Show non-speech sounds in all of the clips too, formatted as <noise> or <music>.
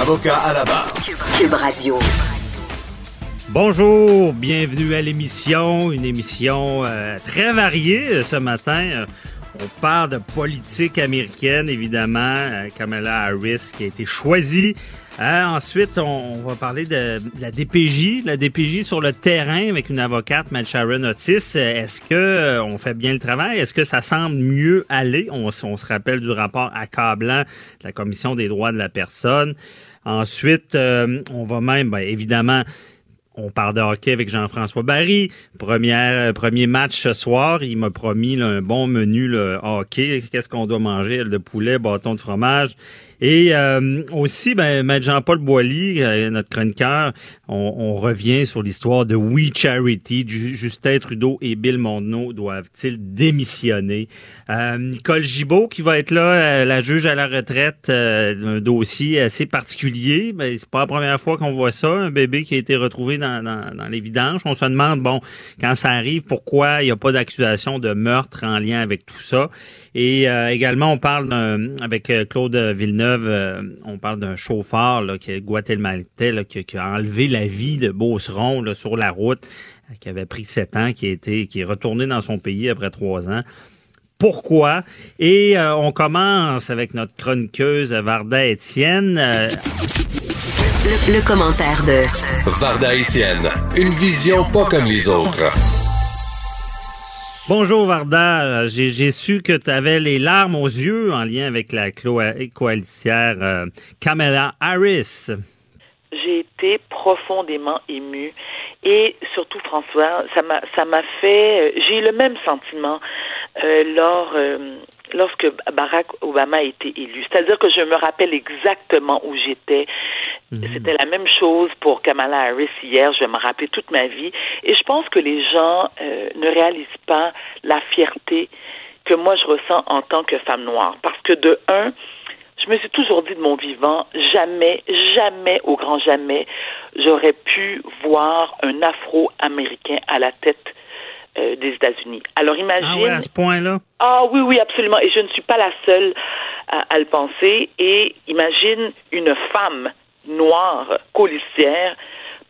Avocat à la barre. Cube Radio. Bonjour, bienvenue à l'émission, une émission euh, très variée euh, ce matin. Euh, on parle de politique américaine, évidemment, euh, Kamala Harris qui a été choisie. Euh, ensuite, on, va parler de, la DPJ, la DPJ sur le terrain avec une avocate, Matt Sharon Otis. Est-ce que euh, on fait bien le travail? Est-ce que ça semble mieux aller? On, on se rappelle du rapport accablant de la Commission des droits de la personne. Ensuite, on va même, ben, évidemment, on parle de hockey avec Jean-François Barry. Première, premier match ce soir. Il m'a promis un bon menu le hockey. Qu'est-ce qu'on doit manger? Le poulet, bâton de fromage. Et euh, aussi, ben, Jean-Paul Boilly, euh, notre chroniqueur, on, on revient sur l'histoire de We Charity. Justin Trudeau et Bill Mondeau doivent-ils démissionner? Euh, Nicole Gibault, qui va être là, la juge à la retraite d'un dossier assez particulier. Ben, c'est pas la première fois qu'on voit ça. Un bébé qui a été retrouvé dans, dans, dans les vidanges. On se demande, bon, quand ça arrive, pourquoi il n'y a pas d'accusation de meurtre en lien avec tout ça? Et également, on parle avec Claude Villeneuve euh, on parle d'un chauffeur là, qui est guatémaltais qui, qui, a enlevé la vie de Beauceron là, sur la route, euh, qui avait pris sept ans, qui, été, qui est retourné dans son pays après trois ans pourquoi? Et euh, on commence avec notre chroniqueuse Varda Étienne. le, commentaire de Varda Étienne, une vision pas comme les autres. Bonjour Varda, j'ai su que tu avais les larmes aux yeux en lien avec la coalitière euh, Kamala Harris. J'ai été profondément émue et surtout François, ça m'a ça m'a fait euh, j'ai eu le même sentiment euh, lors euh, lorsque Barack Obama a été élu. C'est-à-dire que je me rappelle exactement où j'étais. Mhm. C'était la même chose pour Kamala Harris hier. Je me rappelais toute ma vie. Et je pense que les gens euh, ne réalisent pas la fierté que moi je ressens en tant que femme noire. Parce que de un, je me suis toujours dit de mon vivant, jamais, jamais, au grand jamais, j'aurais pu voir un Afro-Américain à la tête euh, des États-Unis. Alors imagine. Ah ouais, à ce point-là? Ah oui, oui, absolument. Et je ne suis pas la seule à, le penser. Et imagine une femme noire, colistière.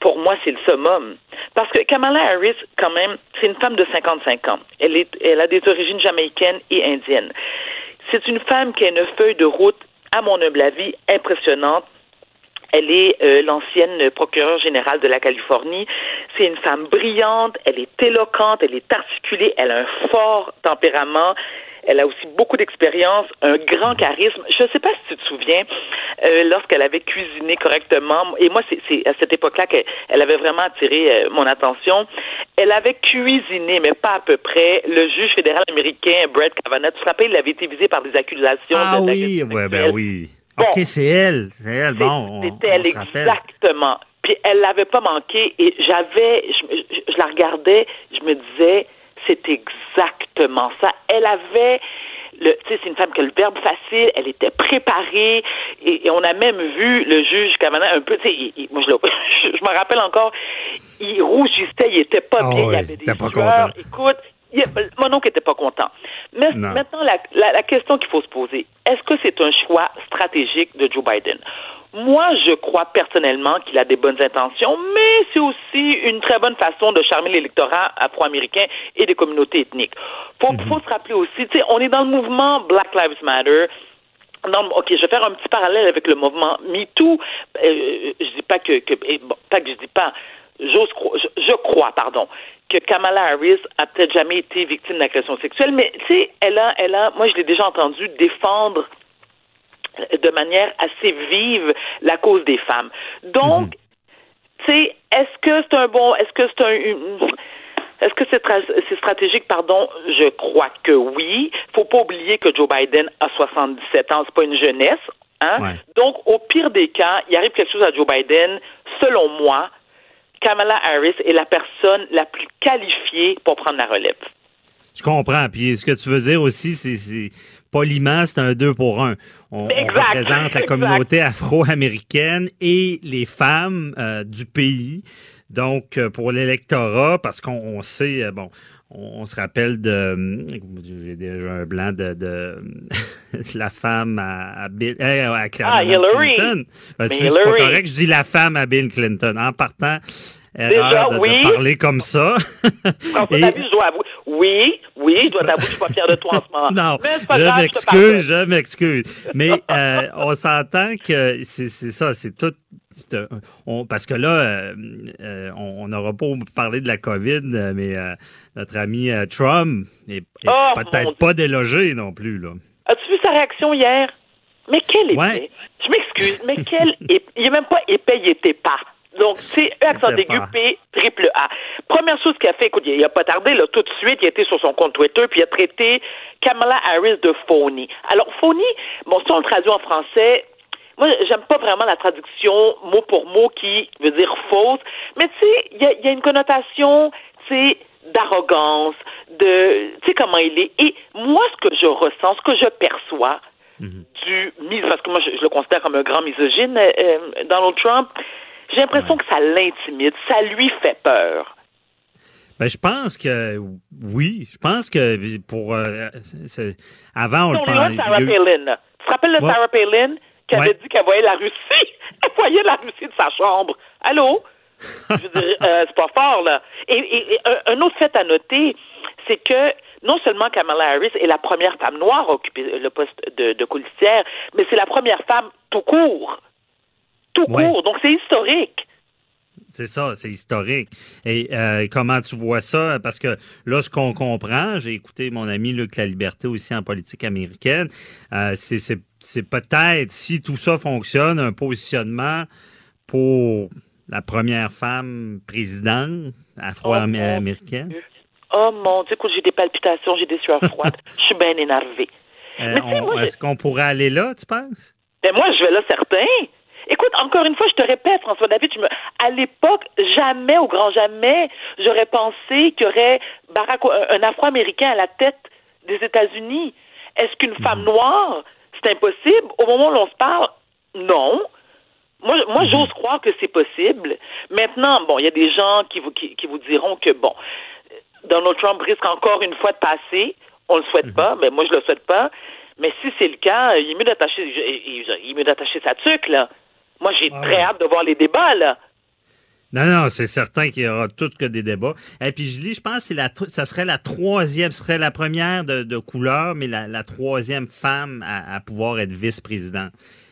Pour moi, c'est le summum. Parce que Kamala Harris, quand même, c'est une femme de 55 ans. Elle, est, elle a des origines jamaïcaines et indiennes. C'est une femme qui a une feuille de route, à mon humble avis, impressionnante elle est euh, l'ancienne procureure générale de la Californie. C'est une femme brillante, elle est éloquente, elle est articulée, elle a un fort tempérament. Elle a aussi beaucoup d'expérience, un grand charisme. Je ne sais pas si tu te souviens, euh, lorsqu'elle avait cuisiné correctement, et moi, c'est à cette époque-là qu'elle avait vraiment attiré euh, mon attention. Elle avait cuisiné, mais pas à peu près, le juge fédéral américain Brett Kavanaugh. Tu te rappelles, il avait été visé par des accusations ah, oui, ouais, ben oui. OK, c'est elle. C'est elle. Bon, C'était elle, exactement. Puis elle l'avait pas manqué et j'avais, je, la regardais, je me disais, c'est exactement ça. Elle avait tu sais, c'est une femme qui a le verbe facile, elle était préparée, et, on a même vu le juge Kavanaugh un peu, tu sais, moi <laughs> je, je, me rappelle encore, il rougissait, il était pas ah bien, il avait des sueurs. Écoute, mon oncle n'était pas content. Mais maintenant, la, question qu'il faut se poser, est-ce que c'est un choix stratégique de Joe Biden? Moi, je crois personnellement qu'il a des bonnes intentions, mais c'est aussi une très bonne façon de charmer l'électorat afro-américain et des communautés ethniques. Faut, mhm. faut se rappeler aussi, tu sais, on est dans le mouvement Black Lives Matter. Non, ok, je vais faire un petit parallèle avec le mouvement MeToo. Euh, je dis pas que, que pas que je dis pas, je, crois, pardon, que Kamala Harris a peut-être jamais été victime d'agression sexuelle, mais tu sais, elle a, elle a, moi je l'ai déjà entendu défendre de manière assez vive la cause des femmes. Donc, mhm. tu sais, est-ce que c'est un bon, est-ce que c'est un, est-ce que c'est, stratégique, pardon? Je crois que oui. Faut pas oublier que Joe Biden a 77 ans, c'est pas une jeunesse. Hein? Ouais. Donc, au pire des cas, il arrive quelque chose à Joe Biden. Selon moi, Kamala Harris est la personne la plus qualifiée pour prendre la relève. Je comprends. Puis ce que tu veux dire aussi, c'est, poliment, c'est un deux pour un. On, on Exact, représente la <laughs> communauté afro-américaine et les femmes euh, du pays. Donc, euh, pour l'électorat, parce qu'on on sait, euh, bon, on, on se rappelle de, euh, j'ai déjà un blanc de, de <laughs> la femme à, à Bill, à Ah, Hillary. Clinton. Ben, sais, c'est pas correct, je dis la femme à Bill Clinton. En partant, erreur Déjà, de, de oui. parler comme ça. François <laughs> Et- Oui, oui, je dois t'avouer que je suis pas fier de toi en ce moment. <laughs> Non, Mais je m'excuse, je m'excuse. Mais <laughs> euh, on s'entend que c'est ça, c'est tout. on- parce que là, euh, euh, on n'aura pas parlé de la COVID, mais euh, notre ami Trump est, est Oh, peut-être pas délogé non plus. Là. As-tu vu sa réaction hier? Mais quel épais! Ouais. Je m'excuse, mais quel épais! Il n'est même pas épais, il était pas. Donc, c'est E accent aigu. P, triple A. Première chose qu'il a fait, écoute, il n'a pas tardé, là, tout de suite, il a été sur son compte Twitter, puis il a traité Kamala Harris de phony. Alors, phony, bon, si on le traduit en français, moi, j'aime pas vraiment la traduction mot pour mot qui veut dire fausse, mais tu sais, il y a, y a une connotation, tu sais, d'arrogance, de, tu sais comment il est. Et moi, ce que je ressens, ce que je perçois du mis, parce que moi, je, je le considère comme un grand misogyne, euh, euh, Donald Trump, j'ai l'impression que ça l'intimide, ça lui fait peur. Ben, je pense que oui, je pense que pour euh, avant on le parlait. Sarah eu- Palin. Tu te rappelles de Ouais. Sarah Palin qui avait Ouais. dit qu'elle voyait la Russie? <laughs> Elle voyait la Russie de sa chambre. Allô? Je euh, c'est pas fort, là. Et, et- et un, un autre fait à noter, c'est que non seulement Kamala Harris est la première femme noire à occuper le poste de, de mais c'est la première femme tout court. Tout Ouais. court. Donc, c'est historique. C'est ça, c'est historique. Et euh, comment tu vois ça? Parce que là, ce qu'on comprend, j'ai écouté mon ami Luc La Liberté aussi en politique américaine, euh, c'est, peut-être, si tout ça fonctionne, un positionnement pour la première femme présidente afro-américaine. Oh mon Dieu, écoute, j'ai des palpitations, j'ai des sueurs froides. <laughs> Je suis bien énervée. Euh, est-ce qu'on pourrait aller là, tu penses? Ben moi, je vais là certain. Écoute, encore une fois, je te répète, François David, je me... à l'époque, jamais, au grand jamais, j'aurais pensé qu'il y aurait Barack, un Afro-Américain à la tête des États-Unis. Est-ce qu'une femme noire, c'est impossible? Au moment où l'on se parle, non. Moi, moi j'ose croire que c'est possible. Maintenant, bon, il y a des gens qui vous, qui, qui vous diront que, bon, Donald Trump risque encore une fois de passer. On le souhaite pas, mais moi, je le souhaite pas. Mais si c'est le cas, il est mieux d'attacher, il il est mieux d'attacher sa tuque, là. Moi, j'ai Ah très hâte de voir les débats, là. Non, non, c'est certain qu'il y aura tout que des débats. Et puis je lis, je pense que c'est la, ça serait la troisième, ce serait la première de, de couleur, mais la, la troisième femme à, à pouvoir être vice-présidente.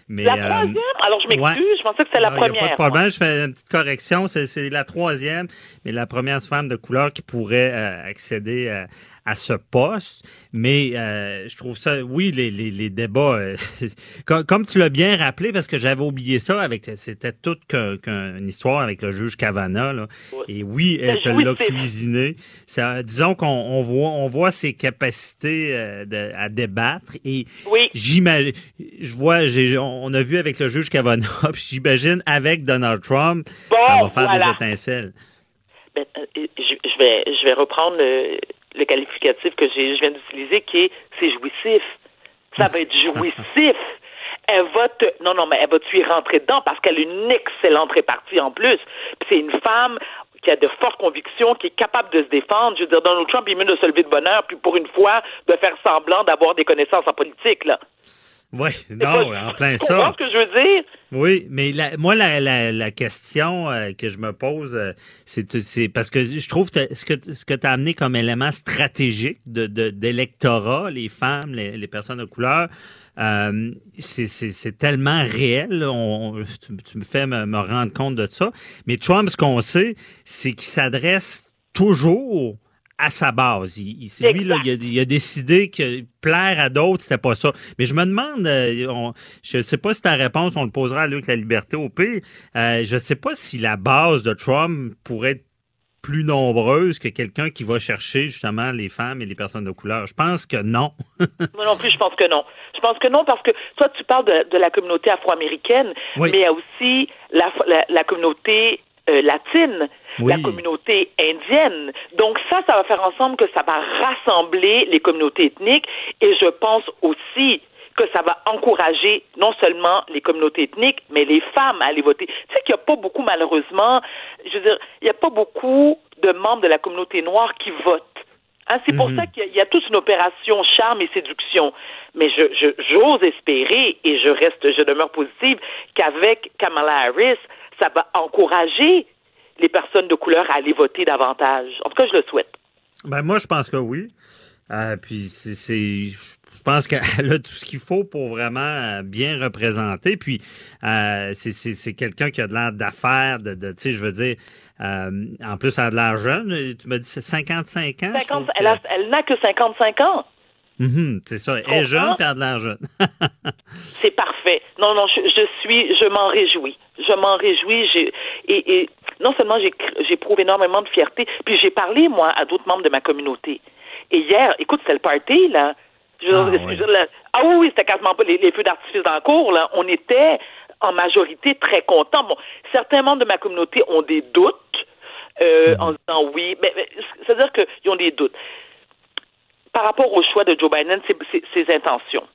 Mais, La euh, troisième? Alors, je m'excuse, ouais. je pensais que c'était la y a première. pas de problème, je fais une petite correction. C'est, la troisième, mais la première femme de couleur qui pourrait euh, accéder à, à ce poste. Mais euh, je trouve ça, oui, les, les, les débats, euh, <laughs> comme, comme tu l'as bien rappelé, parce que j'avais oublié ça, avec c'était toute qu'un- qu'une histoire avec le juge Cavana. Là. Et oui, elle te l'a cuisiné. Ça, disons qu'on on voit, on voit ses capacités euh, de- à débattre. Et Oui. j'imagine, je vois, j'ai, on a vu avec le juge Kavanaugh, <laughs> puis j'imagine avec Donald Trump, Bon, ça va faire voilà. des étincelles. Ben, je, je vais, je vais reprendre le, le qualificatif que j'ai, je viens d'utiliser, qui est c'est jouissif. Ça va être jouissif. <laughs> Elle va te, non, non, mais elle va tu y rentrer dedans parce qu'elle a une excellente répartie en plus. Puis c'est une femme qui a de fortes convictions, qui est capable de se défendre. Je veux dire, Donald Trump, il est mieux de se lever de bonheur, puis pour une fois, de faire semblant d'avoir des connaissances en politique, là. Oui, non, en plein Tu comprends ça. ce que je veux dire? Oui, mais la- moi, la, la, la question euh, que je me pose, euh, c'est parce que je trouve que ce que, ce que tu as amené comme élément stratégique de de- d'électorat, les femmes, les, les personnes de couleur, euh, c'est tellement réel. On, tu, tu me fais me, me rendre compte de ça. Mais Trump, ce qu'on sait, c'est qu'il s'adresse toujours à sa base. Il, il- c'est lui, là, il a, il a décidé que plaire à d'autres, c'était pas ça. Mais je me demande, euh, on- je sais pas si ta réponse, on le posera à Luc La Liberté au pire. Euh, je sais pas si la base de Trump pourrait être plus nombreuses que quelqu'un qui va chercher justement les femmes et les personnes de couleur. Je pense que non. <laughs> Moi non plus, je pense que non. Je pense que non parce que toi, tu parles de, la communauté afro-américaine, mais il y a aussi la, la, communauté euh, latine. La communauté indienne. Donc ça, ça va faire ensemble que ça va rassembler les communautés ethniques et je pense aussi que ça va encourager non seulement les communautés ethniques, mais les femmes à aller voter. Tu sais qu'il n'y a pas beaucoup, malheureusement, je veux dire, il n'y a pas beaucoup de membres de la communauté noire qui votent. Hein, c'est pour mhm. ça qu'il y, a toute une opération charme et séduction. Mais je, j'ose espérer, et je reste, je demeure positive, qu'avec Kamala Harris, ça va encourager les personnes de couleur à aller voter davantage. En tout cas, je le souhaite. Ben moi, je pense que oui. Euh, puis c'est, je pense qu'elle <laughs> a tout ce qu'il faut pour vraiment euh, bien représenter. Puis euh, c'est quelqu'un qui a de l'air d'affaires, de, tu sais, je veux dire, euh, en plus, elle a de l'air jeune. Tu m'as dit c'est 55 ans. elle, n'a que 55 ans. Mm-hmm, c'est ça. Elle est jeune et elle a de l'air jeune. <laughs> c'est parfait. Non, non, je, suis, je m'en réjouis. Je m'en réjouis. Et, et non seulement j'éprouve énormément de fierté, puis j'ai parlé, moi, à d'autres membres de ma communauté. Et hier, écoute, c'était le party, là. Ah, ah, oui, c'était quasiment pas les, feux d'artifice dans le cours. Là. On était en majorité très contents. Bon, certains membres de ma communauté ont des doutes euh, en disant oui. Mais, c'est-à-dire qu'ils ont des doutes. Par rapport au choix de Joe Biden, c'est ses intentions.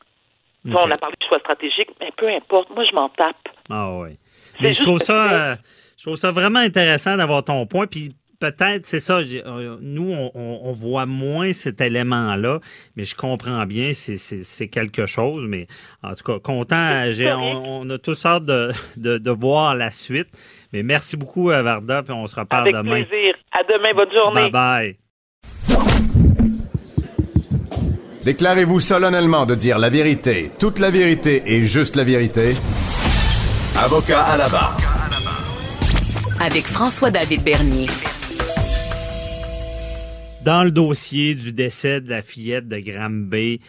On a parlé de choix stratégique, mais peu importe. Moi, je m'en tape. Ah oui. Mais je trouve ça, euh, je trouve ça vraiment intéressant d'avoir ton point. Puis peut-être, c'est ça, euh, nous, on, voit moins cet élément-là, mais je comprends bien, c'est quelque chose, mais en tout cas, content, on, a tous hâte de, de, voir la suite. Mais merci beaucoup, euh, Varda, puis on se reparle demain. Avec plaisir. À demain, bonne journée. Bye-bye. Déclarez-vous solennellement de dire la vérité, toute la vérité et juste la vérité. Avocat à la barre. Avec François-David Bernier. Dans le dossier du décès de la fillette de Granby,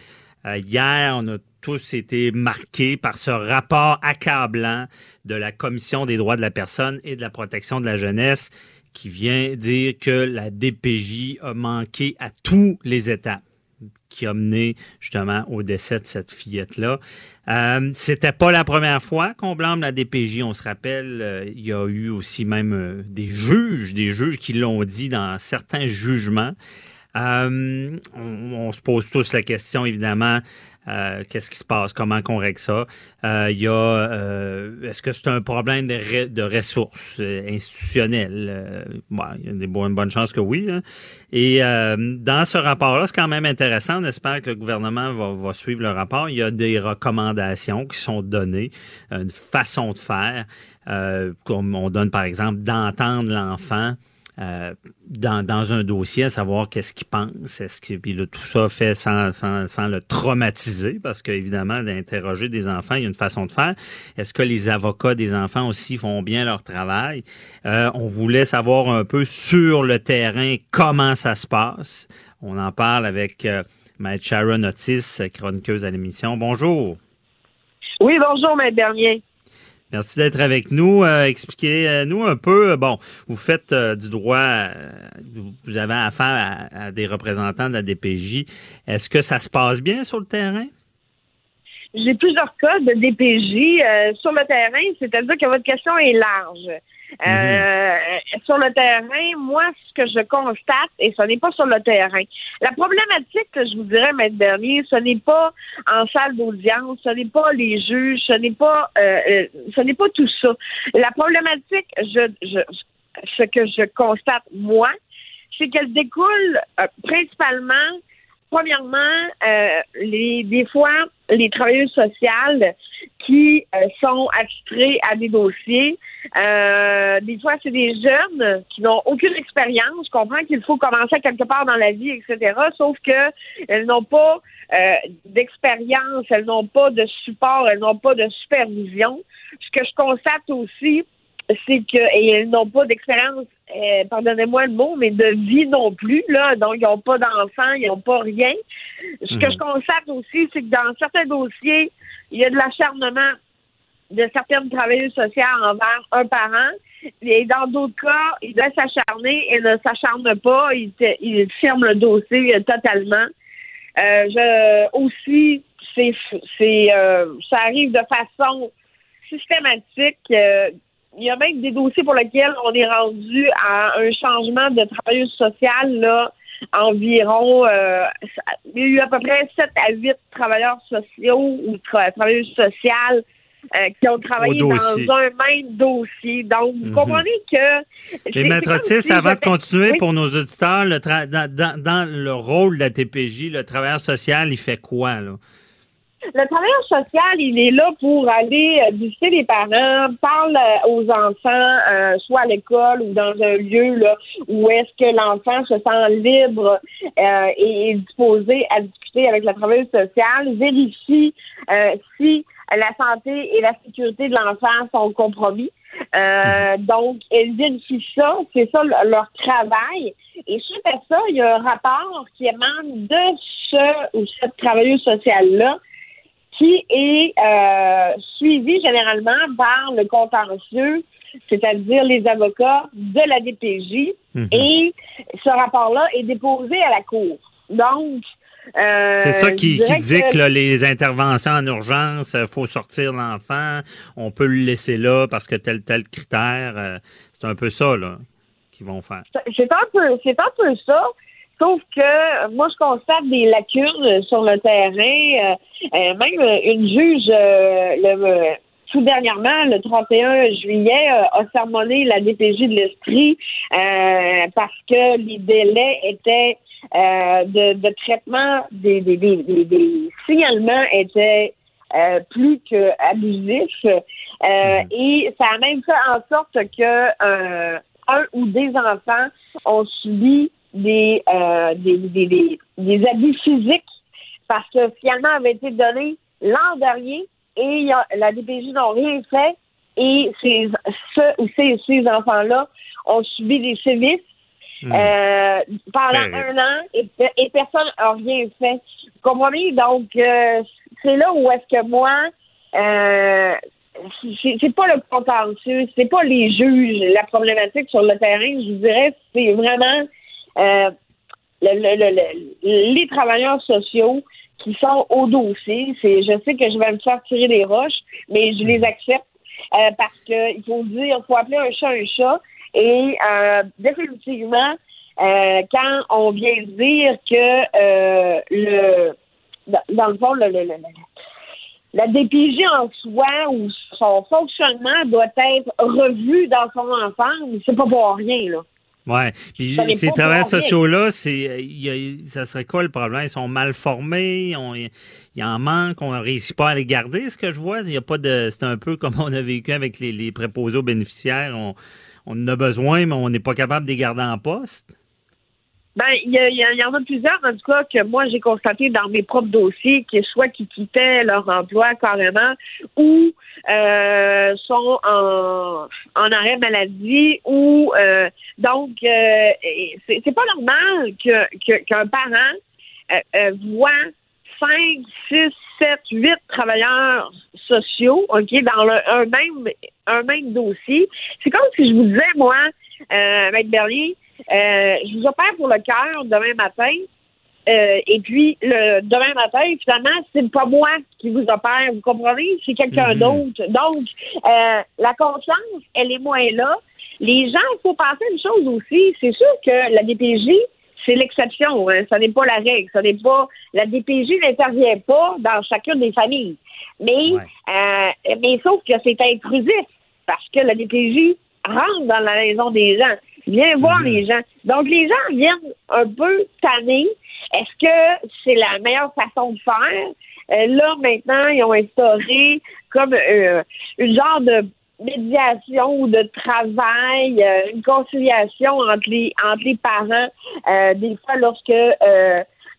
euh, hier, on a tous été marqués par ce rapport accablant de la Commission des droits de la personne et de la protection de la jeunesse qui vient dire que la DPJ a manqué à tous les étapes qui a mené justement au décès de cette fillette-là. Euh, C'était pas la première fois qu'on blâme la DPJ. On se rappelle, euh, il y a eu aussi même euh, des juges, des juges qui l'ont dit dans certains jugements. Euh, on, se pose tous la question, évidemment, euh, qu'est-ce qui se passe? Comment qu'on règle ça? Euh, il y a, euh, est-ce que c'est un problème de, ressources institutionnelles? il y a des bonnes, bonnes chances que oui. Hein. Et dans ce rapport-là, c'est quand même intéressant. On espère que le gouvernement va, va, suivre le rapport. Il y a des recommandations qui sont données, une façon de faire. comme on donne, par exemple, d'entendre l'enfant. Euh, dans, dans, un dossier, à savoir qu'est-ce qu'il pense, est-ce que puis là, tout ça fait sans, sans, sans le traumatiser, parce qu'évidemment, d'interroger des enfants, il y a une façon de faire. Est-ce que les avocats des enfants aussi font bien leur travail? Euh, on voulait savoir un peu sur le terrain comment ça se passe. On en parle avec euh, Maître Sharon Otis, chroniqueuse à l'émission. Bonjour. Oui, bonjour, Maître Bernier. Merci d'être avec nous. Euh, Expliquez-nous un peu. Bon, vous faites euh, du droit, euh, vous avez affaire à, des représentants de la DPJ. Est-ce que ça se passe bien sur le terrain? J'ai plusieurs cas de DPJ sur le terrain, c'est-à-dire que votre question est large. Euh, sur le terrain, moi, ce que je constate, et ce n'est pas sur le terrain, la problématique que je vous dirais, Maître Bernier, ce n'est pas en salle d'audience, ce n'est pas les juges, ce n'est pas, euh, euh, ce n'est pas tout ça. La problématique, je, je, ce que je constate, moi, c'est qu'elle découle principalement premièrement, euh, les, des fois, les travailleurs sociaux qui euh, sont attitrés à des dossiers, euh, des fois, c'est des jeunes qui n'ont aucune expérience. Je comprends qu'il faut commencer quelque part dans la vie, etc. Sauf que elles n'ont pas d'expérience, elles n'ont pas de support, elles n'ont pas de supervision. Ce que je constate aussi, c'est que et elles n'ont pas d'expérience, euh, pardonnez-moi le mot, mais de vie non plus là. Donc ils n'ont pas d'enfants, ils n'ont pas rien. Ce que mhm. je constate aussi, c'est que dans certains dossiers, il y a de l'acharnement de certaines travailleuses sociales envers un parent. Et dans d'autres cas, il doit s'acharner et ne s'acharne pas. Il, il ferme le dossier euh, totalement. Euh, je aussi, c'est, c'est, euh, ça arrive de façon systématique. Euh, il y a même des dossiers pour lesquels on est rendu à un changement de travailleuse sociale là environ euh, il y a eu à peu près 7 à 8 travailleurs sociaux ou travailleuses sociales euh, qui ont travaillé dans un même dossier. Donc, vous mhm. comprenez que... Les maîtres Otis, avant de continuer, pour nos auditeurs, le dans, dans, le rôle de la TPJ, le travailleur social, il fait quoi, là? Le travailleur social, il est là pour aller euh, visiter les parents, parle euh, aux enfants, euh, soit à l'école ou dans un lieu là, où est-ce que l'enfant se sent libre et disposé à discuter avec la travailleuse sociale, vérifie si la santé et la sécurité de l'enfant sont compromis. donc, elle vérifie ça, c'est ça leur travail. Et suite à ça, il y a un rapport qui émane de ce ou cette travailleuse sociale-là qui est euh, suivi généralement par le contentieux, c'est-à-dire les avocats de la DPJ. Mhm. Et ce rapport-là est déposé à la Cour. Donc, euh, c'est ça qui, qui dit que, les interventions en urgence, il euh, faut sortir l'enfant, on peut le laisser là parce que tel tel critère, c'est un peu ça là qu'ils vont faire. C'est un peu, c'est un peu ça. Sauf que moi, je constate des lacunes sur le terrain. Euh, euh, même une juge, euh, le, tout dernièrement, le 31 juillet, a sermonné la DPJ de l'Esprit parce que les délais étaient de, traitement des, des, des, des, signalements étaient plus qu'abusifs. Mm-hmm. et ça a même fait en sorte que un ou des enfants ont subi des, euh, des, des, des, abus physiques parce que finalement avait été donné l'an dernier et la DPJ n'ont rien fait et ces, ce, ces, ces enfants-là ont subi des sévices hmm. euh, pendant un an et, personne n'a rien fait. Vous comprenez? Donc, euh, c'est là où est-ce que moi, euh, c'est pas le contentieux, c'est pas les juges, la problématique sur le terrain, je vous dirais, c'est vraiment euh, les travailleurs sociaux qui sont au dossier, c'est, je sais que je vais me faire tirer des roches, mais je les accepte euh, parce que il faut dire, il faut appeler un chat un chat. Et euh, définitivement, quand on vient dire que le dans le fond, le, la DPJ en soi ou son fonctionnement doit être revu dans son ensemble, c'est pas pour rien, là. Ouais. Puis ces travailleurs sociaux-là, c'est, ça serait quoi le problème? Ils sont mal formés, il y en manque, on ne réussit pas à les garder, ce que je vois. Il y a pas de, c'est un peu comme on a vécu avec les, les préposés aux bénéficiaires. On, on en a besoin, mais on n'est pas capable de les garder en poste. Ben, il y, en a plusieurs, en tout cas, que moi, j'ai constaté dans mes propres dossiers, qui soit qui quittaient leur emploi carrément ou euh, sont en, arrêt maladie ou euh, donc euh, c'est pas normal que qu'un parent euh, voit cinq, six, sept, huit travailleurs sociaux, OK, dans le, un même un même dossier. C'est comme si je vous disais, moi, euh, Maître Bernier, euh, je vous opère pour le cœur demain matin. Euh, et puis, le demain matin, finalement, c'est pas moi qui vous opère, vous comprenez? C'est quelqu'un mhm. d'autre. Donc, euh, la confiance, elle est moins là. Les gens, il faut penser une chose aussi. C'est sûr que la DPJ, c'est l'exception. Hein. Ça n'est pas la règle. Ça n'est pas. La DPJ n'intervient pas dans chacune des familles. Mais, mais sauf que c'est intrusif parce que la DPJ rentre dans la maison des gens. Viens voir mhm. les gens. Donc, les gens viennent un peu tanner. Est-ce que c'est la meilleure façon de faire? Euh, là, maintenant, ils ont instauré comme euh, une genre de médiation ou de travail, euh, une conciliation entre les entre les parents. des fois, lorsque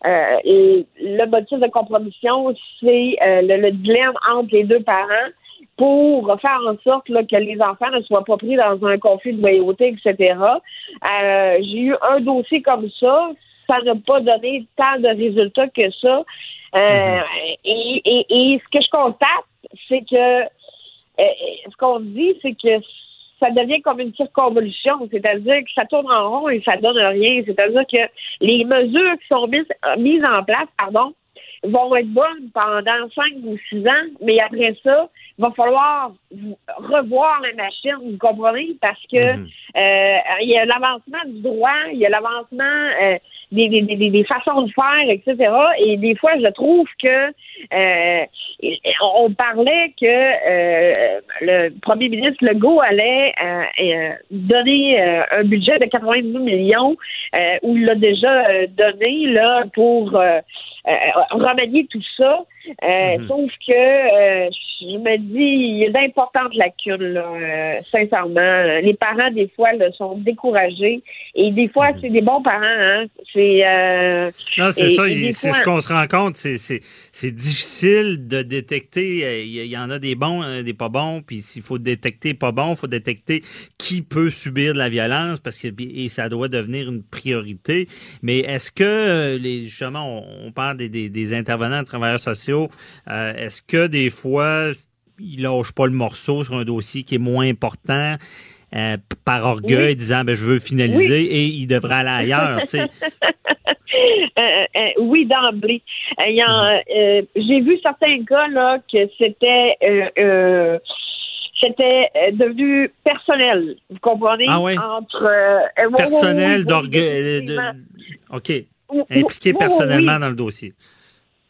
le motif de compromission, c'est le, le dilemme entre les deux parents pour faire en sorte que les enfants ne soient pas pris dans un conflit de loyauté, etc. Euh, j'ai eu un dossier comme ça. Ça n'a pas donné tant de résultats que ça. Euh, mm-hmm. et, et, ce que je constate, c'est que ce qu'on dit, c'est que ça devient comme une circonvolution, c'est-à-dire que ça tourne en rond et ça donne rien. C'est-à-dire que les mesures qui sont mises, mises en place, pardon, vont être bonnes pendant cinq ou six ans, mais après ça, il va falloir revoir la machine, vous comprenez? Parce que mhm. euh, il y a l'avancement du droit, il y a l'avancement euh, des, des, des, des, façons de faire, etc. Et des fois, je trouve que euh, on parlait que euh, le premier ministre Legault allait euh, donner un budget de 90 millions, où il l'a déjà donné là pour remanier tout ça. Mhm. Sauf que je me dis, il y a d'importantes lacunes, là, sincèrement. Les parents, des fois, là, sont découragés. Et des fois, mhm. c'est des bons parents. Hein? C'est euh, non, c'est ça. C'est ce qu'on se rend compte. C'est difficile de détecter. Il y, en a des bons, euh, des pas bons. Puis s'il faut détecter pas bon, il faut détecter qui peut subir de la violence parce que et ça doit devenir une priorité. Mais est-ce que euh, les justement, on, parle des, des, intervenants, de travailleurs sociaux. Est-ce que des fois ils lâchent pas le morceau sur un dossier qui est moins important? Euh, par orgueil, disant ben, je veux finaliser et il devrait aller ailleurs. <laughs> Euh, euh, oui, d'emblée. J'ai vu certains cas là que c'était c'était devenu personnel. Vous comprenez? Ah oui? Entre personnel d'orgueil. OK. Impliqué personnellement dans le dossier.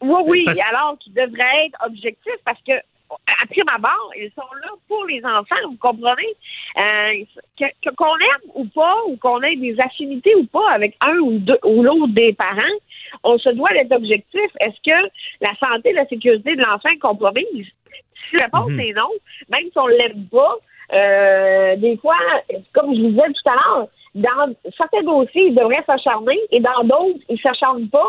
Oui, oui, alors qu'il devrait être objectif parce que après ma barre, ils sont là pour les enfants, vous comprenez? Euh, qu'on aime ou pas, ou qu'on ait des affinités ou pas avec un ou deux ou l'autre des parents, on se doit d'être objectif. Est-ce que la santé et la sécurité de l'enfant est compromise? Si la réponse mhm. est non, même si on ne l'aime pas, euh, des fois, comme je vous disais tout à l'heure, dans certains dossiers, ils devraient s'acharner et dans d'autres, ils ne s'acharnent pas,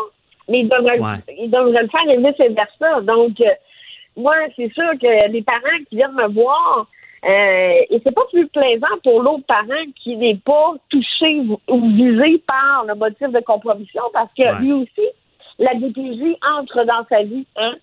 mais ils devraient, ils devraient le faire et vice-versa. Donc, euh, moi, c'est sûr que les parents qui viennent me voir, euh, et c'est pas plus plaisant pour l'autre parent qui n'est pas touché ou visé par le motif de compromission parce que lui aussi, la DPJ entre dans sa vie. Hein?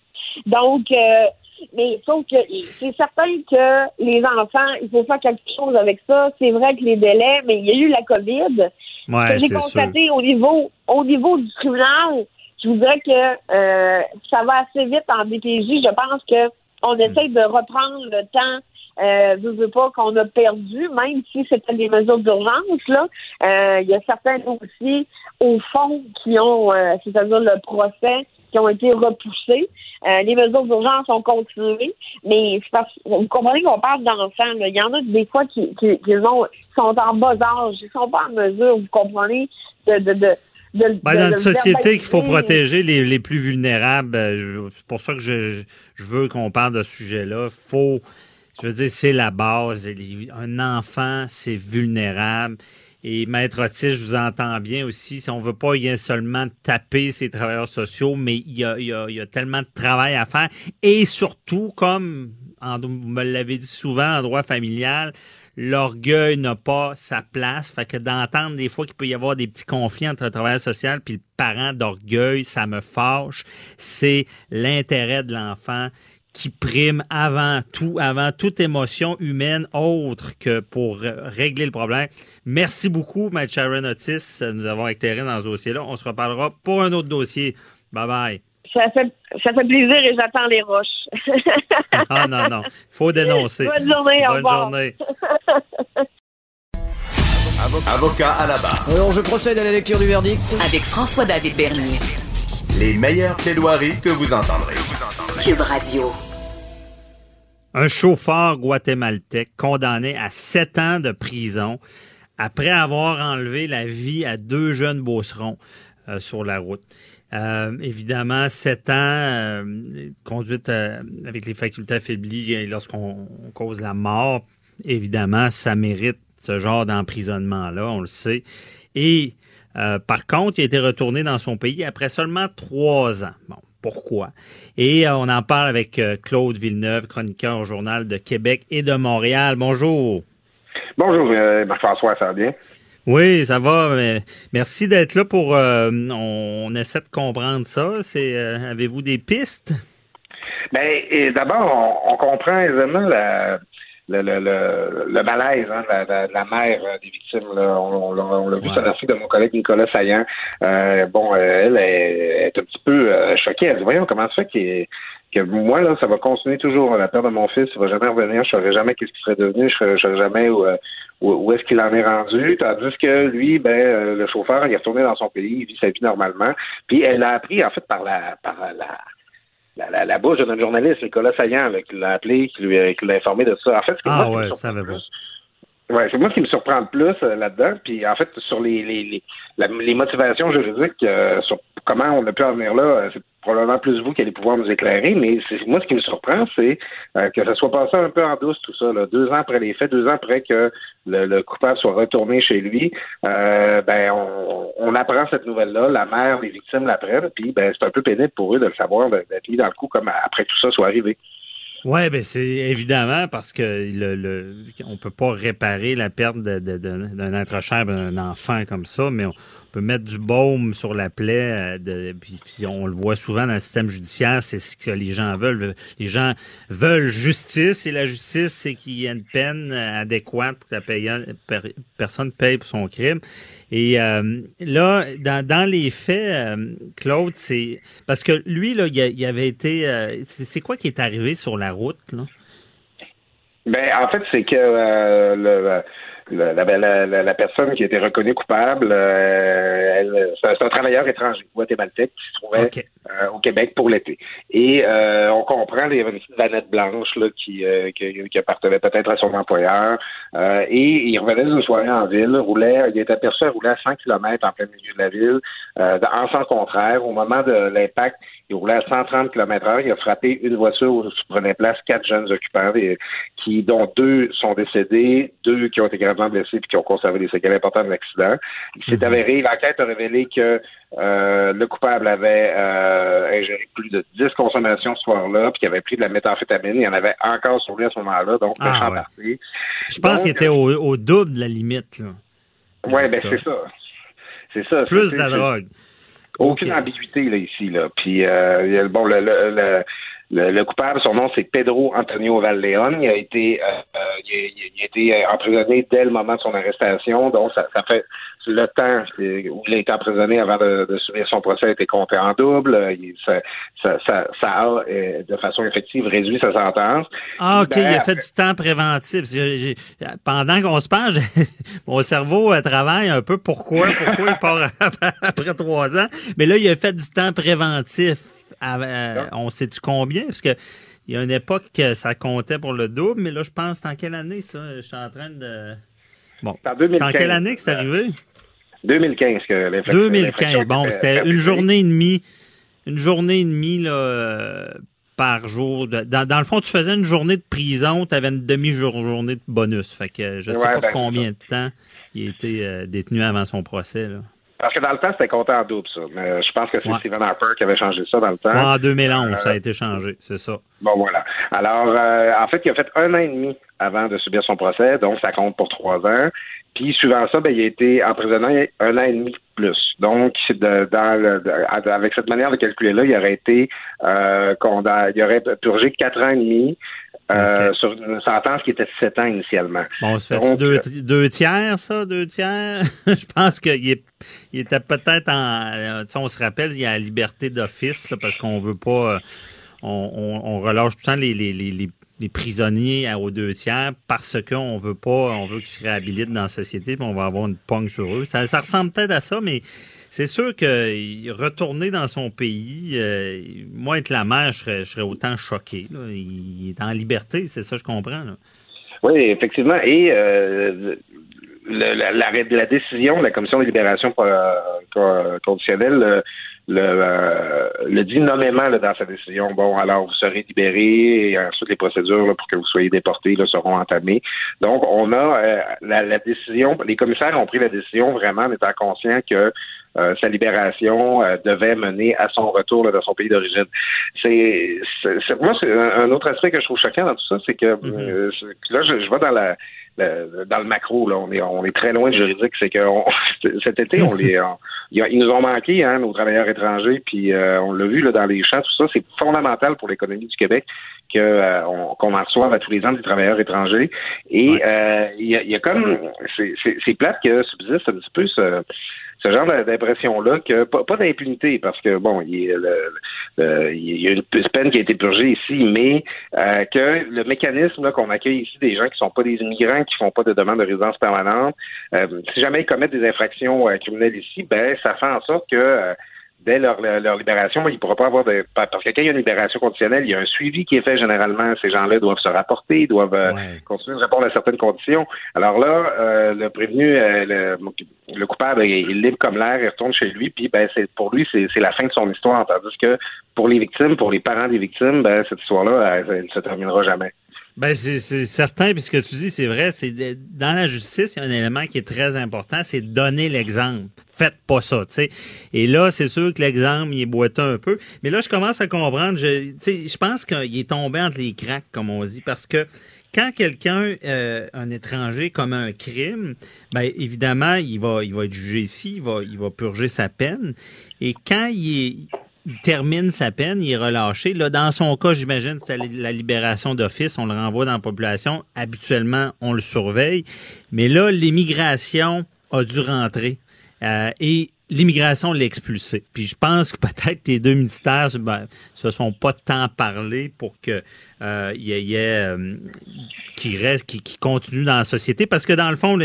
Donc, euh, mais sauf que c'est certain que les enfants, il faut faire quelque chose avec ça. C'est vrai que les délais, mais il y a eu la COVID. Ouais, j'ai constaté au niveau au niveau du tribunal, je vous dirais que euh, ça va assez vite en DPJ. Je pense que on hmm. essaye de reprendre le temps euh, je veux pas qu'on a perdu, même si c'était des mesures d'urgence. Là, euh, il y a certains dossiers au fond qui ont, euh, c'est-à-dire le procès, qui ont été repoussés. Euh, les mesures d'urgence ont continué, mais parce, vous comprenez qu'on parle d'enfants. Il y en a des fois qui, qui, qui, sont en bas âge, ils sont pas en mesure, vous comprenez, de, de, de ben, dans une société qu'il faut protéger les, les plus vulnérables, euh, c'est pour ça que je, je veux qu'on parle de ce sujet-là. Faut, je veux dire, c'est la base. Un enfant, c'est vulnérable. Et Maître Otis, je vous entends bien aussi. Si on veut pas y seulement taper ces travailleurs sociaux, mais il y a, il y a, il y a tellement de travail à faire. Et surtout, comme en, vous me l'avez dit souvent en droit familial, l'orgueil n'a pas sa place. Fait que d'entendre des fois qu'il peut y avoir des petits conflits entre le travailleur social puis le parent d'orgueil, ça me fâche. C'est l'intérêt de l'enfant qui prime avant tout, avant toute émotion humaine autre que pour régler le problème. Merci beaucoup, Matt Sharon Otis, nous avoir éclairé dans ce dossier-là. On se reparlera pour un autre dossier. Bye bye. Ça fait, ça fait plaisir et j'attends les roches. <laughs> ah non, non. Il faut dénoncer. Bonne journée. Bonne journée. Avocat à la barre. Alors, je procède à la lecture du verdict. Avec François-David Bernier. Les meilleures plaidoiries que vous entendrez. Cube Radio. Un chauffeur guatémaltèque condamné à sept ans de prison après avoir enlevé la vie à deux jeunes beaucerons sur la route. Euh, évidemment, sept ans, euh, conduite avec les facultés affaiblies lorsqu'on cause la mort, évidemment, ça mérite ce genre d'emprisonnement-là, on le sait. Et par contre, il a été retourné dans son pays après seulement trois ans. Bon, pourquoi? Et on en parle avec Claude Villeneuve, chroniqueur au Journal de Québec et de Montréal. Bonjour. Bonjour, François, ça? Oui, ça va. Merci d'être là pour. Euh, on, essaie de comprendre ça. C'est, euh, avez-vous des pistes? Et d'abord, on, on comprend aisément la, le, le, le, le malaise hein, de, la, de, la, mère euh, des victimes. Là. On, on, on l'a vu ouais. sur l'article de mon collègue Nicolas Saillant. Euh, bon, elle est, est, un petit peu choquée. Elle dit, voyons, comment ça fait que moi, là, ça va continuer toujours. La perte de mon fils, il va jamais revenir. Je ne saurais jamais qu'est-ce qu'il serait devenu. Je ne saurais jamais où, où, où est-ce qu'il en est rendu? Tandis que lui, ben, le chauffeur, il est retourné dans son pays, il vit sa vie normalement. Puis elle a appris, en fait, par la par la la, la, la bouche d'un journaliste, Nicolas Saillant, qui l'a appelé, qui lui qui l'a informé de ça. En fait, ce que ah moi, ouais, ça va pas. Ouais, c'est moi qui me surprend le plus euh, là-dedans. Puis en fait, sur les les, les, les motivations juridiques, euh, sur comment on a pu en venir là, c'est probablement plus vous qui allez pouvoir nous éclairer. Mais moi ce qui me surprend, c'est euh, que ça soit passé un peu en douce tout ça. Là. Deux ans après les faits, deux ans après que le, le coupable soit retourné chez lui, euh, ben on, on, apprend cette nouvelle-là. La mère, les victimes l'apprennent. Puis ben c'est un peu pénible pour eux de le savoir, d'être mis dans le coup comme après tout ça soit arrivé. Oui, ben c'est évidemment parce que le, le on peut pas réparer la perte d'un de, de, être cher d'un enfant comme ça, mais on peut mettre du baume sur la plaie. Puis on le voit souvent dans le système judiciaire, c'est ce que les gens veulent. Les gens veulent justice et la justice, c'est qu'il y ait une peine adéquate pour que la payant, personne paye pour son crime. Et euh, là, dans, les faits, euh, Claude, c'est parce que lui, là, il, avait été. Euh, c'est quoi qui est arrivé sur la route, là? Ben, en fait, c'est que euh, le, la, la, la, la, personne qui a été reconnue coupable, euh, c'est un travailleur étranger, guatémaltèque, qui se trouvait okay. euh, au Québec pour l'été. Et euh, on comprend, il y avait une petite vanette blanche là, qui, euh, qui, qui, appartenait peut-être à son employeur. Euh, et il revenait d'une soirée en ville, roulait, il est aperçu à rouler à 100 km en plein milieu de la ville, euh, en sens contraire. Au moment de l'impact, il roulait à 130 km heure. Il a frappé une voiture où prenaient place quatre jeunes occupants, et, qui, dont deux sont décédés, deux qui ont été gravement blessés et qui ont conservé des séquelles importantes de l'accident. Il s'est avéré, l'enquête a révélé que euh, le coupable avait euh, ingéré plus de 10 consommations ce soir-là, puis qu'il avait pris de la méthamphétamine. Il y en avait encore sur lui à ce moment-là, donc le champ ouais. parti. Je pense qu'il était au, au, double de la limite. Oui, ben c'est ça. C'est ça. Plus de la drogue. Aucune okay. ambiguïté là, ici. Là. Puis, euh, bon, le, le, le le, le, coupable, son nom, c'est Pedro Antonio Valleon. Il a été, euh, il, il, a été emprisonné dès le moment de son arrestation. Donc, ça, ça fait le temps où il a été emprisonné avant de, de subir son procès a été compté en double. Il, ça, ça, ça, ça, a, euh, de façon effective, réduit sa sentence. Ah, OK. Ben, il a fait du temps préventif. Pendant qu'on se parle, <laughs> mon cerveau travaille un peu. Pourquoi? Pourquoi il part <laughs> après trois ans? Mais là, il a fait du temps préventif. Euh, on sait-tu combien? Parce que il y a une époque que ça comptait pour le double, mais là, je pense, en quelle année, ça? Je suis en train de... Bon. En, 2015, en quelle année que c'est arrivé? 2015 que l'inflexion. 2015. Bon, c'était une journée et demie, une journée et demie, là, euh, par jour. Dans, dans, le fond, tu faisais une journée de prison, tu avais une demi-journée de bonus. Fait que je sais ouais, pas ben, combien de temps il a été euh, détenu avant son procès, là. Parce que dans le temps, c'était compté en double, ça. Mais je pense que c'est ouais. Stephen Harper qui avait changé ça dans le temps. En 2011, euh, ça a été changé, c'est ça. Bon, voilà. Alors, euh, en fait, il a fait un an et demi avant de subir son procès, donc ça compte pour trois ans. Puis, suivant ça, ben, il a été emprisonné un an et demi plus. Donc, de, dans le, de, avec cette manière de calculer-là, il aurait été euh, il aurait purgé quatre ans et demi euh, okay. sur une sentence qui était de 7 ans initialement. Bon, ça fait deux, deux, tiers, ça, deux tiers? <laughs> Je pense qu'il il était peut-être en... Tu sais, on se rappelle, il y a la liberté d'office, parce qu'on veut pas... On, on, on, relâche tout le temps les, les, les, les prisonniers aux deux tiers parce qu'on veut pas... On veut qu'ils se réhabilitent dans la société, puis on va avoir une pogne sur eux. Ça, ça ressemble peut-être à ça, mais c'est sûr que retourner dans son pays, euh, moi, être la mère, je serais, autant choqué. Il est en liberté, c'est ça, je comprends. Oui, effectivement. Et euh, la, décision de la Commission de libération euh, conditionnelle le, euh, dit nommément dans sa décision. Bon, alors vous serez libéré et ensuite les procédures pour que vous soyez déportés là, seront entamées. Donc, on a euh, la, la, décision, les commissaires ont pris la décision vraiment en étant conscients que euh, sa libération euh, devait mener à son retour là, dans son pays d'origine. C'est, moi, c'est un, autre aspect que je trouve choquant dans tout ça, c'est que mm-hmm. là, je, je vais dans la dans le macro, là, on est, on est très loin de juridique. C'est que <laughs> cet été, on les, ils nous ont manqué, hein, nos travailleurs étrangers, puis on l'a vu là, dans les champs, tout ça, c'est fondamental pour l'économie du Québec que euh, qu'on en reçoive à tous les ans des travailleurs étrangers. Et euh, il y, a, y, a, comme c'est plate que subsiste un petit peu ce, ce genre d'impression-là que pas, d'impunité, parce que bon, il y, a le, une peine qui a été purgée ici, mais euh, que le mécanisme qu'on accueille ici des gens qui sont pas des immigrants, qui font pas de demande de résidence permanente, si jamais ils commettent des infractions criminelles ici, ben ça fait en sorte que dès leur, leur libération, ils ne pourront pas avoir de... Parce que quand il y a une libération conditionnelle, il y a un suivi qui est fait généralement. Ces gens-là doivent se rapporter, doivent euh, continuer de répondre à certaines conditions. Alors là, euh, le prévenu, euh, le, coupable est, libre comme l'air, il retourne chez lui, puis ben, c'est pour lui, c'est la fin de son histoire. Tandis que pour les victimes, pour les parents des victimes, ben, cette histoire-là, elle ne se terminera jamais. Ben c'est certain, puis ce que tu dis, c'est vrai. C'est dans la justice, il y a un élément qui est très important, c'est donner l'exemple. Faites pas ça, tu sais. Et là, c'est sûr que l'exemple, il est boiteux un peu. Mais là, je commence à comprendre. Je, je pense qu'il est tombé entre les cracks, comme on dit, parce que quand quelqu'un, euh, un étranger, commet un crime, ben évidemment, il va, il va être jugé ici, il va, il va purger sa peine. Et quand il est termine sa peine, il est relâché. Là, dans son cas, j'imagine, c'est la libération d'office, on le renvoie dans la population. Habituellement, on le surveille. Mais là, l'immigration a dû rentrer. Euh, et l'immigration l'a expulsé. Puis je pense que peut-être les deux ministères ben, se sont pas tant parlé pour que euh, y ait, euh, qui reste, qui, continue dans la société, parce que dans le fond,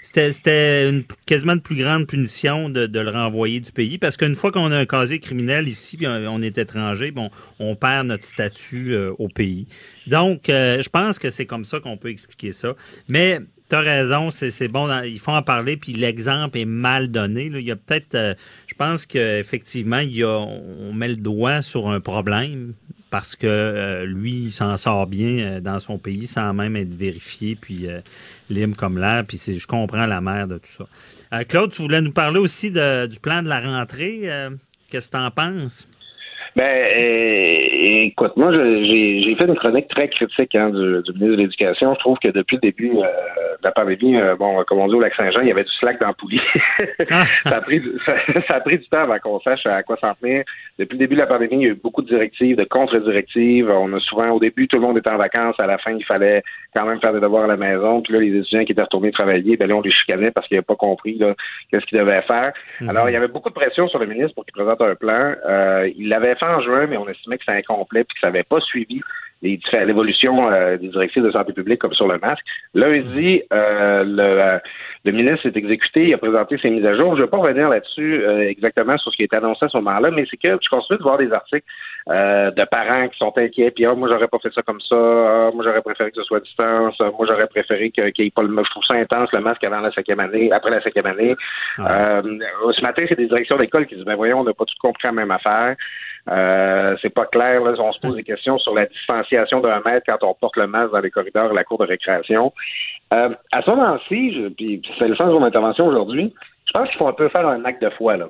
c'était une, quasiment une plus grande punition de, de, le renvoyer du pays, parce qu'une fois qu'on a un casier criminel ici, puis on, est étranger, bon, on perd notre statut euh, au pays. Donc, je pense que c'est comme ça qu'on peut expliquer ça. Mais tu as raison, c'est bon, il faut en parler, puis l'exemple est mal donné. Là. Il y a peut-être, euh, je pense qu'effectivement, on met le doigt sur un problème parce que euh, lui, il s'en sort bien euh, dans son pays sans même être vérifié, puis libre comme l'air, puis je comprends la mère de tout ça. Claude, tu voulais nous parler aussi du plan de la rentrée. Qu'est-ce que tu en penses? Ben, euh, écoute, moi, j'ai fait une chronique très critique hein, du, du, ministre de l'Éducation. Je trouve que depuis le début euh, de la pandémie, euh, bon, comme on dit au Lac-Saint-Jean, il y avait du slack dans la poulie. Ah. <laughs> ça, a pris, <laughs> ça, a pris du temps avant qu'on sache à quoi s'en tenir. Depuis le début de la pandémie, il y a eu beaucoup de directives, de contre-directives. On a souvent, au début, tout le monde était en vacances. À la fin, il fallait quand même faire des devoirs à la maison. Puis là, les étudiants qui étaient retournés travailler, ben là, on les chicanait parce qu'ils n'avaient pas compris qu'est-ce qu'ils devaient faire. Mhm. Alors, il y avait beaucoup de pression sur le ministre pour qu'il présente un plan. Euh, il l'avait fait en juin, mais on estimait que c'était incomplet et que ça n'avait pas suivi l'évolution euh, des directives de santé publique comme sur le masque. Lundi, euh, le, euh, le, ministre s'est exécuté, il a présenté ses mises à jour. Je ne vais pas revenir là-dessus exactement sur ce qui a été annoncé à ce moment-là, mais c'est que je continue de voir des articles de parents qui sont inquiets, puis ah, moi j'aurais pas fait ça comme ça, ah, moi j'aurais préféré que ce soit à distance, ah, moi j'aurais préféré qu'il n'y ait pas le je trouve ça intense le masque avant la cinquième année, après la cinquième année. ce matin, c'est des directions d'école qui disent ben voyons, on n'a pas tout compris la même affaire. Euh, c'est pas clair. Là, on se pose des questions sur la distanciation d'un mètre quand on porte le masque dans les corridors et la cour de récréation. Euh, à ce moment-ci, puis c'est le sens de mon intervention aujourd'hui, je pense qu'il faut un peu faire un acte de foi. Là.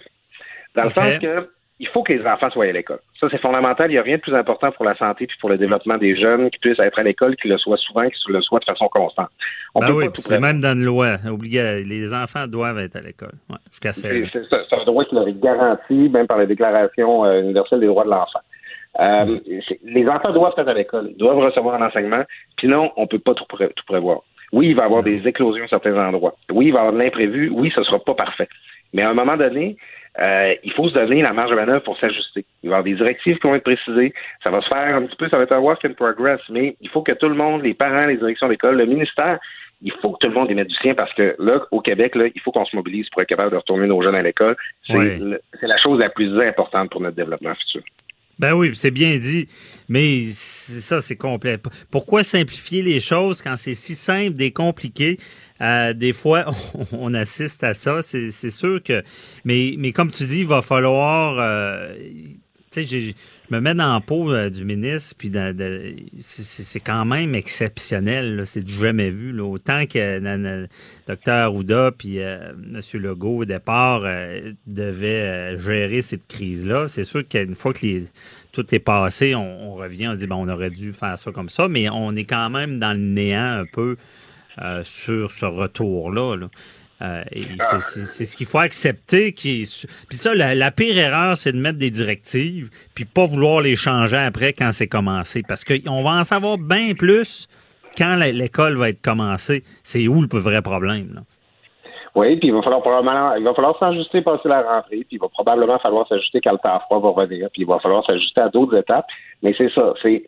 Dans le sens que il faut que les enfants soient à l'école. Ça, c'est fondamental. Il n'y a rien de plus important pour la santé puis pour le développement des jeunes qui puissent être à l'école, qu'ils le soient souvent, qu'ils le soient de façon constante. On ben oui, c'est même dans une loi. Obligé, les enfants doivent être à l'école. Ouais, jusqu'à C'est un droit qui leur est garanti, même par la Déclaration euh, universelle des droits de l'enfant. Euh, mm. Les enfants doivent être à l'école, ils doivent recevoir un enseignement, puis non, on peut pas tout, tout prévoir. Oui, il va y avoir mm. des éclosions à certains endroits. Oui, il va y avoir de l'imprévu. Oui, ce sera pas parfait. Mais à un moment donné, euh, il faut se donner la marge de manœuvre pour s'ajuster. Il va y avoir des directives qui vont être précisées. Ça va se faire un petit peu, ça va être un work in progress, mais il faut que tout le monde, les parents, les directions d'école, le ministère, il faut que tout le monde y mette du sien parce que là, au Québec, là, il faut qu'on se mobilise pour être capable de retourner nos jeunes à l'école. C'est la chose la plus importante pour notre développement futur. Ben oui, c'est bien dit, mais ça, c'est complet. Pourquoi simplifier les choses quand c'est si simple, décompliqué? Euh, des fois, <laughs> on, assiste à ça, c'est sûr que... Mais, mais comme tu dis, il va falloir... Euh, sais, je me mets dans la peau euh, du ministre, puis c'est quand même exceptionnel. C'est du jamais vu. Là. Autant que le docteur Ouda puis euh, M. Legault, au départ, euh, devaient gérer cette crise-là. C'est sûr qu'une fois que tout est passé, on, revient, on dit, bon, on aurait dû faire ça comme ça, mais on est quand même dans le néant un peu sur ce retour-là. là euh, c'est ce qu'il faut accepter. Qui Puis ça, la, pire erreur, c'est de mettre des directives puis pas vouloir les changer après quand c'est commencé. Parce qu'on va en savoir bien plus quand l'école va être commencée. C'est où le vrai problème. Oui, puis il va falloir probablement, il va falloir s'ajuster passer la rentrée, puis il va probablement falloir s'ajuster quand le temps froid va revenir, puis il va falloir s'ajuster à d'autres étapes. Mais c'est ça, c'est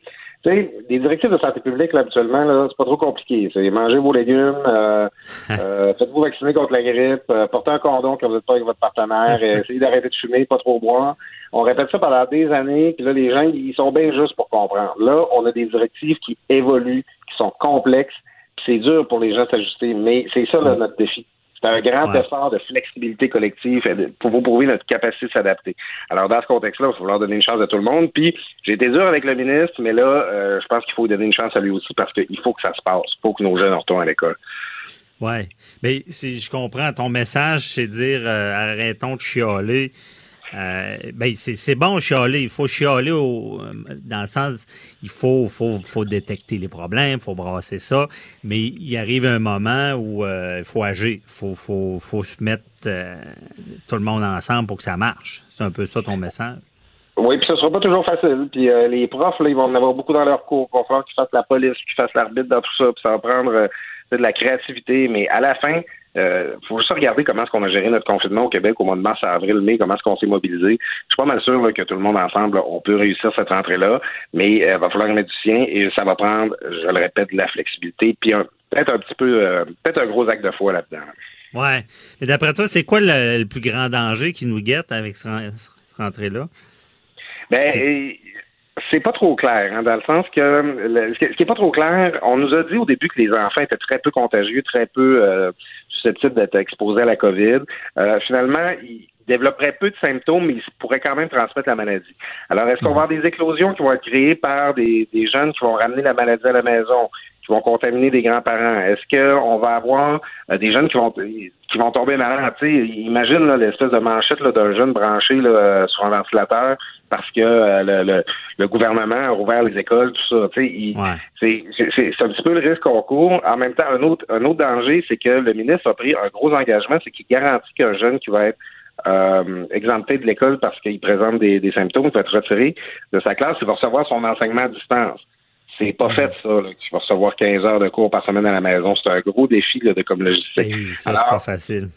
tu sais, les directives de santé publique, là, habituellement, là, c'est pas trop compliqué. C'est manger vos légumes, euh, <laughs> euh, faites-vous vacciner contre la grippe, euh, portez un condom quand vous n'êtes pas avec votre partenaire, <laughs> essayez d'arrêter de fumer, pas trop boire. On répète ça pendant des années, puis là, les gens, ils sont bien justes pour comprendre. Là, on a des directives qui évoluent, qui sont complexes, c'est dur pour les gens de s'ajuster, mais c'est ça là, notre défi. C'est un grand effort de flexibilité collective pour vous prouver notre capacité de s'adapter. Alors, dans ce contexte-là, il va falloir donner une chance à tout le monde. Puis, j'ai été dur avec le ministre, mais là, euh, je pense qu'il faut donner une chance à lui aussi parce qu'il faut que ça se passe. Il faut que nos jeunes retournent à l'école. Oui. Mais si je comprends, ton message, c'est dire euh, arrêtons de chialer. Euh, ben c'est bon chialer, il faut chialer au, dans le sens, il faut, faut, faut détecter les problèmes, faut brasser ça, mais il arrive un moment où euh, il faut agir, faut, faut, faut se mettre euh, tout le monde ensemble pour que ça marche. C'est un peu ça ton message? Oui, puis ce sera pas toujours facile. Puis les profs, là, ils vont en avoir beaucoup dans leur cours. Va falloir qu'ils fassent la police, qu'ils fassent l'arbitre dans tout ça, puis ça va prendre de la créativité. Mais à la fin, il euh, faut juste regarder comment est-ce qu'on a géré notre confinement au Québec au mois de mars, avril, mai, comment est-ce qu'on s'est mobilisé. Je suis pas mal sûr que tout le monde ensemble, on peut réussir cette rentrée-là, mais il euh, va falloir mettre du sien et ça va prendre, je le répète, de la flexibilité, puis peut-être un petit peu, euh, peut-être un gros acte de foi là-dedans. Ouais. Et d'après toi, c'est quoi le, plus grand danger qui nous guette avec cette rentrée-là? Ben, c'est pas trop clair, hein, dans le sens que ce qui est pas trop clair, on nous a dit au début que les enfants étaient très peu contagieux, très peu euh, susceptibles d'être exposés à la COVID. Euh, finalement, ils développeraient peu de symptômes, mais ils pourraient quand même transmettre la maladie. Alors, est-ce qu'on va avoir des éclosions qui vont être créées par des, des jeunes qui vont ramener la maladie à la maison? Qui vont contaminer des grands-parents? Est-ce qu'on va avoir euh, des jeunes qui vont qui vont tomber malades? imagine l'espèce de manchette d'un jeune branché là, sur un ventilateur parce que euh, le, le, gouvernement a rouvert les écoles, tout ça. C'est un petit peu le risque qu'on court. En même temps, un autre, un autre danger, c'est que le ministre a pris un gros engagement, c'est qu'il garantit qu'un jeune qui va être euh, exempté de l'école parce qu'il présente des, des symptômes, va être retiré de sa classe, il va recevoir son enseignement à distance. C'est pas fait, ça. Là. Tu vas recevoir 15 heures de cours par semaine à la maison. C'est un gros défi là, de comme logistique. ça, c'est pas facile.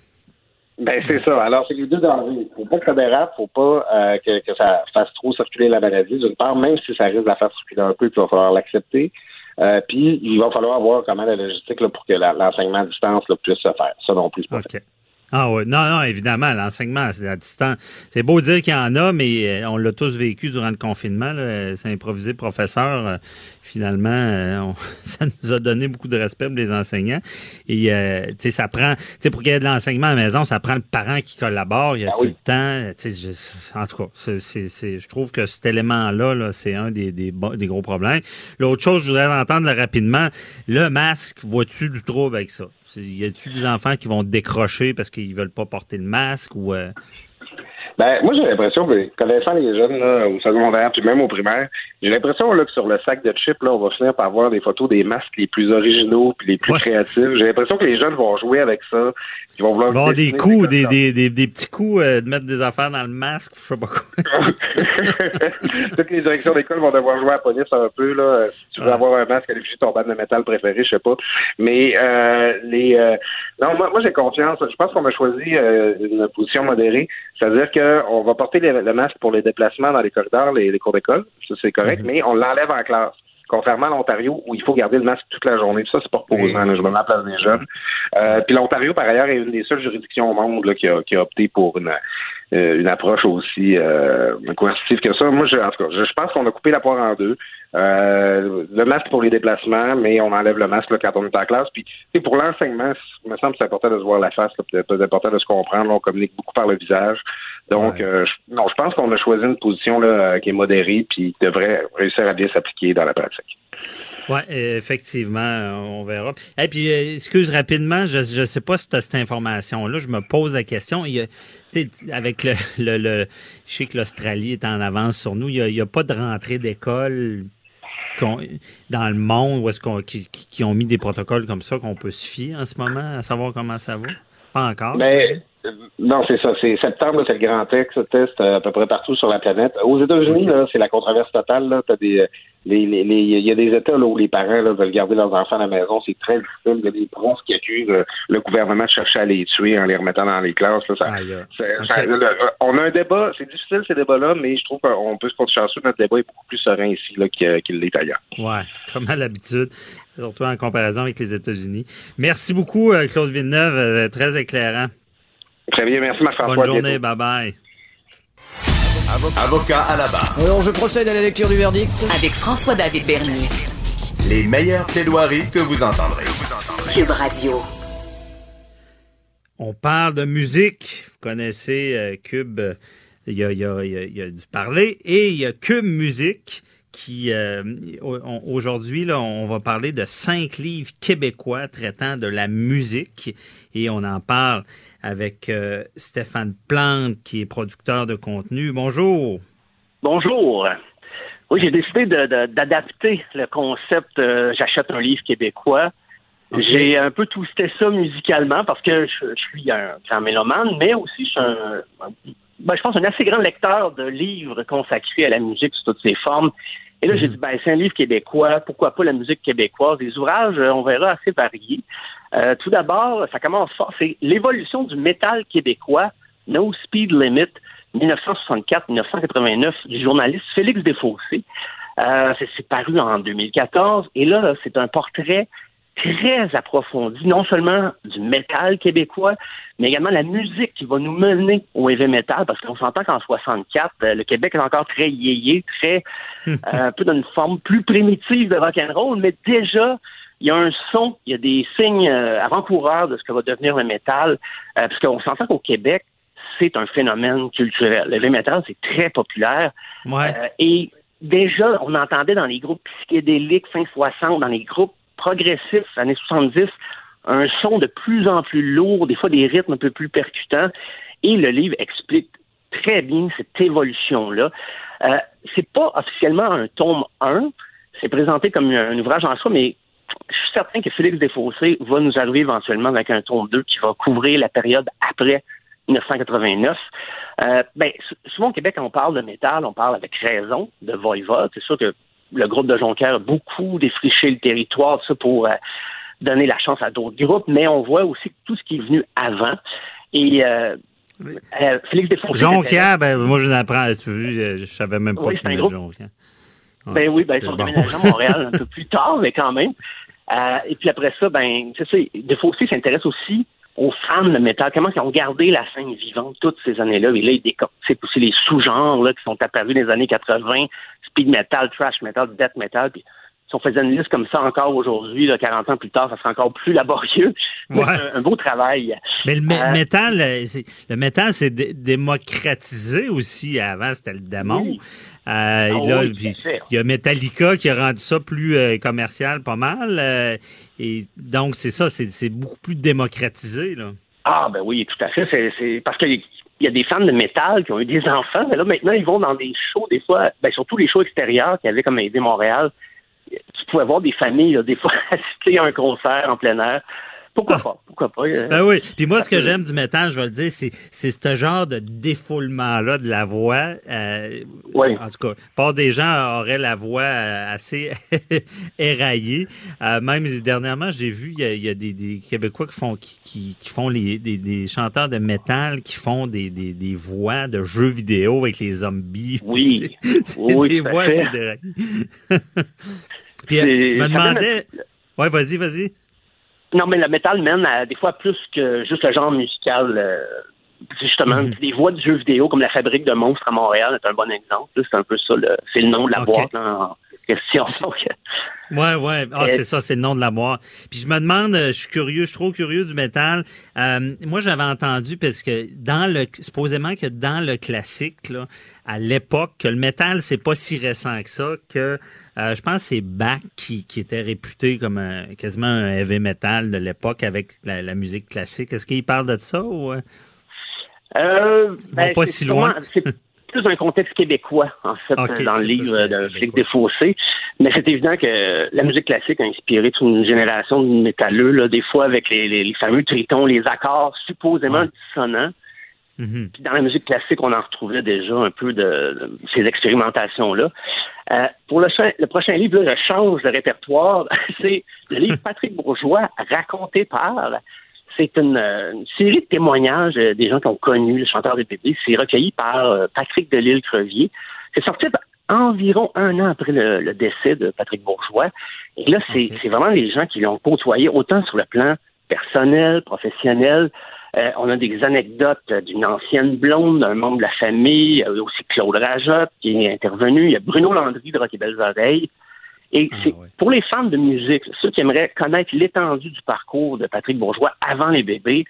Ben, c'est ça. Alors, c'est les deux dangers. Faut pas que ça dérape, faut pas euh, que, que, ça fasse trop circuler la maladie, d'une part, même si ça risque de la faire circuler un peu, puis il va falloir l'accepter. Euh, puis, il va falloir voir comment la logistique là, pour que l'enseignement à distance là, puisse se faire. Ça non plus, pas. Ah oui, non, non, évidemment, l'enseignement, c'est à distance. C'est beau dire qu'il y en a, mais euh, on l'a tous vécu durant le confinement. C'est improvisé professeur. Euh, finalement, euh, <laughs> ça nous a donné beaucoup de respect pour les enseignants. Et tu sais, ça prend, tu sais, pour qu'il y ait de l'enseignement à la maison, ça prend le parent qui collabore. Il y a ah tout le temps. Tu sais, en tout cas, c'est, je trouve que cet élément-là, -là, c'est un des, des, des, gros problèmes. L'autre chose, je voudrais entendre rapidement, le masque, vois-tu du trouble avec ça? Y a-tu des enfants qui vont décrocher parce qu'ils veulent pas porter le masque ou euh? Ben, moi, j'ai l'impression, que, connaissant les jeunes au secondaire, puis même au primaire, j'ai l'impression là, que sur le sac de chips, là, on va finir par voir des photos des masques les plus originaux puis les plus créatifs. J'ai l'impression que les jeunes vont jouer avec ça. Vont vouloir avoir des coups, des, des, des, des, petits coups euh, de mettre des affaires dans le masque, je sais pas quoi. <laughs> Toutes les directions d'école vont devoir jouer à la police un peu. Là. Si tu veux avoir un masque à l'effigie de ton bande de métal préféré, je sais pas. Mais euh, les euh, non, moi, moi j'ai confiance. Je pense qu'on a choisi euh, une position modérée. C'est-à-dire qu'on va porter le masque pour les déplacements dans les corridors, les, les cours d'école. Ça, c'est correct. Mhm. mais on l'enlève en classe. Contrairement à l'Ontario, où il faut garder le masque toute la journée. Ça, c'est pas reposant. Je me mets à la place des jeunes. Euh, puis l'Ontario, par ailleurs, est une des seules juridictions au monde là, qui, a, qui a opté pour une, une approche aussi coercitive que ça. Moi, je, en tout cas, je, pense qu'on a coupé la poire en deux. le masque pour les déplacements, mais on enlève le masque quand on est en classe. Puis, pour l'enseignement, il me semble que c'est important de se voir la face, c'est important de se comprendre. on communique beaucoup par le visage. Donc, non, je pense qu'on a choisi une position là, qui est modérée puis qui devrait réussir à bien s'appliquer dans la pratique. Oui, effectivement, on verra. Et puis, euh, excuse rapidement, je ne sais pas si tu as cette information-là, je me pose la question. Il y a, avec <laughs> le, le, Je sais que l'Australie est en avance sur nous, il n'y a, pas de rentrée d'école dans le monde où est-ce qu'on qui, ont mis des protocoles comme ça qu'on peut se fier en ce moment à savoir comment ça va? Pas encore. Mais, non, c'est ça. C'est septembre, c'est le grand texte, test à peu près partout sur la planète. Aux États-Unis, c'est la controverse totale. Là, t'as des, les, les, il y a des États là, où les parents là, veulent garder leurs enfants à la maison. C'est très difficile. Il y a des princes qui accusent euh, le gouvernement de chercher à les tuer en les remettant dans les classes. Là, ça, on a un débat. C'est difficile ces débats-là, mais je trouve qu'on peut se compter chanceux. Notre débat est beaucoup plus serein ici qu'il l'est ailleurs. Ouais, <laughs> comme à l'habitude, surtout en comparaison avec les États-Unis. Merci beaucoup, euh, Claude Villeneuve. Euh, très éclairant. Très bien, merci Marc-François. Bonne journée, bye bye. Avocat à la barre. Alors, je procède à la lecture du verdict. Avec François-David Bernier. Les meilleures plaidoiries que vous entendrez. Cube Radio. On parle de musique. Vous connaissez euh, Cube. Il y, a, il, y a, il y, a, du parler. Et il y a Cube Musique qui, euh, aujourd'hui, là, on va parler de cinq livres québécois traitant de la musique et on en parle avec euh, Stéphane Plante, qui est producteur de contenu. Bonjour. Bonjour. Oui, j'ai décidé d'adapter le concept euh, J'achète un livre québécois. J'ai un peu twisté ça musicalement parce que je, suis un grand mélomane, mais aussi je suis un, ben, je pense un assez grand lecteur de livres consacrés à la musique sous toutes ses formes. Et là, j'ai mhm. dit, ben, c'est un livre québécois, pourquoi pas la musique québécoise? Des ouvrages, euh, on verra, assez variés. Euh, tout d'abord, ça commence fort, c'est l'évolution du métal québécois, No Speed Limit, 1964-1989, du journaliste Félix Desfossés. Euh, c'est paru en 2014, et là, c'est un portrait très approfondi, non seulement du métal québécois, mais également la musique qui va nous mener au heavy metal, parce qu'on s'entend qu'en 64, euh, le Québec est encore très yéyé, très <laughs> euh, un peu dans une forme plus primitive de rock and roll, mais déjà il y a un son, il y a des signes euh, avant-coureurs de ce que va devenir le métal, parce qu'on s'entend qu'au Québec, c'est un phénomène culturel. Le heavy metal, c'est très populaire. et déjà, on entendait dans les groupes psychédéliques fin 60, dans les groupes progressif, années 70, un son de plus en plus lourd, des fois des rythmes un peu plus percutants. Et le livre explique très bien cette évolution-là. Euh, c'est pas officiellement un tome 1, c'est présenté comme un, ouvrage en soi, mais je suis certain que Félix Desfossés va nous arriver éventuellement avec un tome 2 qui va couvrir la période après 1989. Euh, ben, souvent au Québec, quand on parle de métal, on parle avec raison de Voivod. C'est sûr que le groupe de Jonquière a beaucoup défriché le territoire ça, pour euh, donner la chance à d'autres groupes, mais on voit aussi tout ce qui est venu avant. Et euh, euh Félix Desfossés... Jonquière, ben, moi, je l'apprends. Je, je savais même pas oui, qu'il groupe... Jonquière. ben oui, ben, ils sont déménagés à Montréal un peu plus tard, mais quand même. Euh, et puis après ça, ben, c'est ça, Desfossés s'intéresse aussi aux fans de métal, comment ils ont gardé la scène vivante toutes ces années-là? Et là, ils décortiquent aussi les sous-genres là, qui sont apparus dans les années 80, speed metal, trash metal, death metal. Si on faisait une liste comme ça encore aujourd'hui, 40 ans plus tard, ça serait encore plus laborieux. <laughs> Ouais. Un, beau travail. Mais le euh, métal, le métal, c'est démocratisé aussi. Avant, c'était le démon. Euh, ah il y a Metallica qui a rendu ça plus euh, commercial, pas mal. et donc, c'est ça, c'est beaucoup plus démocratisé. Là. Ah, ben oui, tout à fait. C'est parce qu'il y a des fans de métal qui ont eu des <laughs> enfants, mais là, maintenant, ils vont dans des shows, des fois, ben, surtout les shows extérieurs qui avaient comme aidé Montréal tu pouvais voir des familles, des fois, <laughs> assister à un concert en plein air. Pourquoi ah. pas? Pourquoi pas? Euh, ben oui. Puis moi, ce que j'aime du métal, je vais le dire, c'est, c'est ce genre de défoulement-là de la voix. Euh, oui. En tout cas, pas des gens auraient la voix euh, assez <laughs> éraillée. même dernièrement, j'ai vu, il y a, des, Québécois qui font, qui, qui, font les, des, chanteurs de métal qui font des, des, voix de jeux vidéo avec les zombies. Oui. <laughs> c'est, des voix assez. Puis, je me demandais. Ouais, vas-y, vas-y. Non, mais le métal mène à des fois plus que juste le genre musical euh, justement, Mhm. des voix de jeux vidéo comme la fabrique de monstres à Montréal, c'est un bon exemple. C'est un peu ça, c'est le nom de la Ok. boîte là, en question. Donc, Ouais, ouais. Ah, Euh, c'est ça, c'est le nom de la boîte. Puis je me demande, euh, je suis curieux, je suis trop curieux du métal. Euh, moi, j'avais entendu parce que dans le, supposément que dans le classique, là, à l'époque, que le métal c'est pas si récent que ça, que euh, je pense que c'est Bach qui, qui était réputé comme un- quasiment un heavy metal de l'époque avec la, la musique classique. Est-ce qu'il parle de ça ou euh? Euh, vont pas c'est si loin. C'est plus un contexte québécois, en fait, dans le livre de Flic Desfossés. Mais c'est évident que la musique classique a inspiré toute une génération de métalleux, là, des fois avec les, les- les fameux tritons, les accords supposément dissonants. Mhm. Puis dans la musique classique, on en retrouvait déjà un peu de, de ces expérimentations-là. Euh, pour le, le prochain livre, là, je change de répertoire. <laughs> C'est le livre Patrick Bourgeois, raconté par. C'est une, euh, une série de témoignages euh, des gens qui ont connu le chanteur des bébés. C'est recueilli par euh, Patrick Delisle-Crevier. C'est sorti environ un an après le, le décès de Patrick Bourgeois. Et là, c'est c'est vraiment les gens qui l'ont côtoyé, autant sur le plan personnel, professionnel. Euh, on a des anecdotes euh, d'une ancienne blonde, d'un membre de la famille, il y a aussi Claude Rajotte qui est intervenu, il y a Bruno Landry de Rock et Belles Oreilles. Et c'est pour les fans de musique, ceux qui aimeraient connaître l'étendue du parcours de Patrick Bourgeois avant les bébés,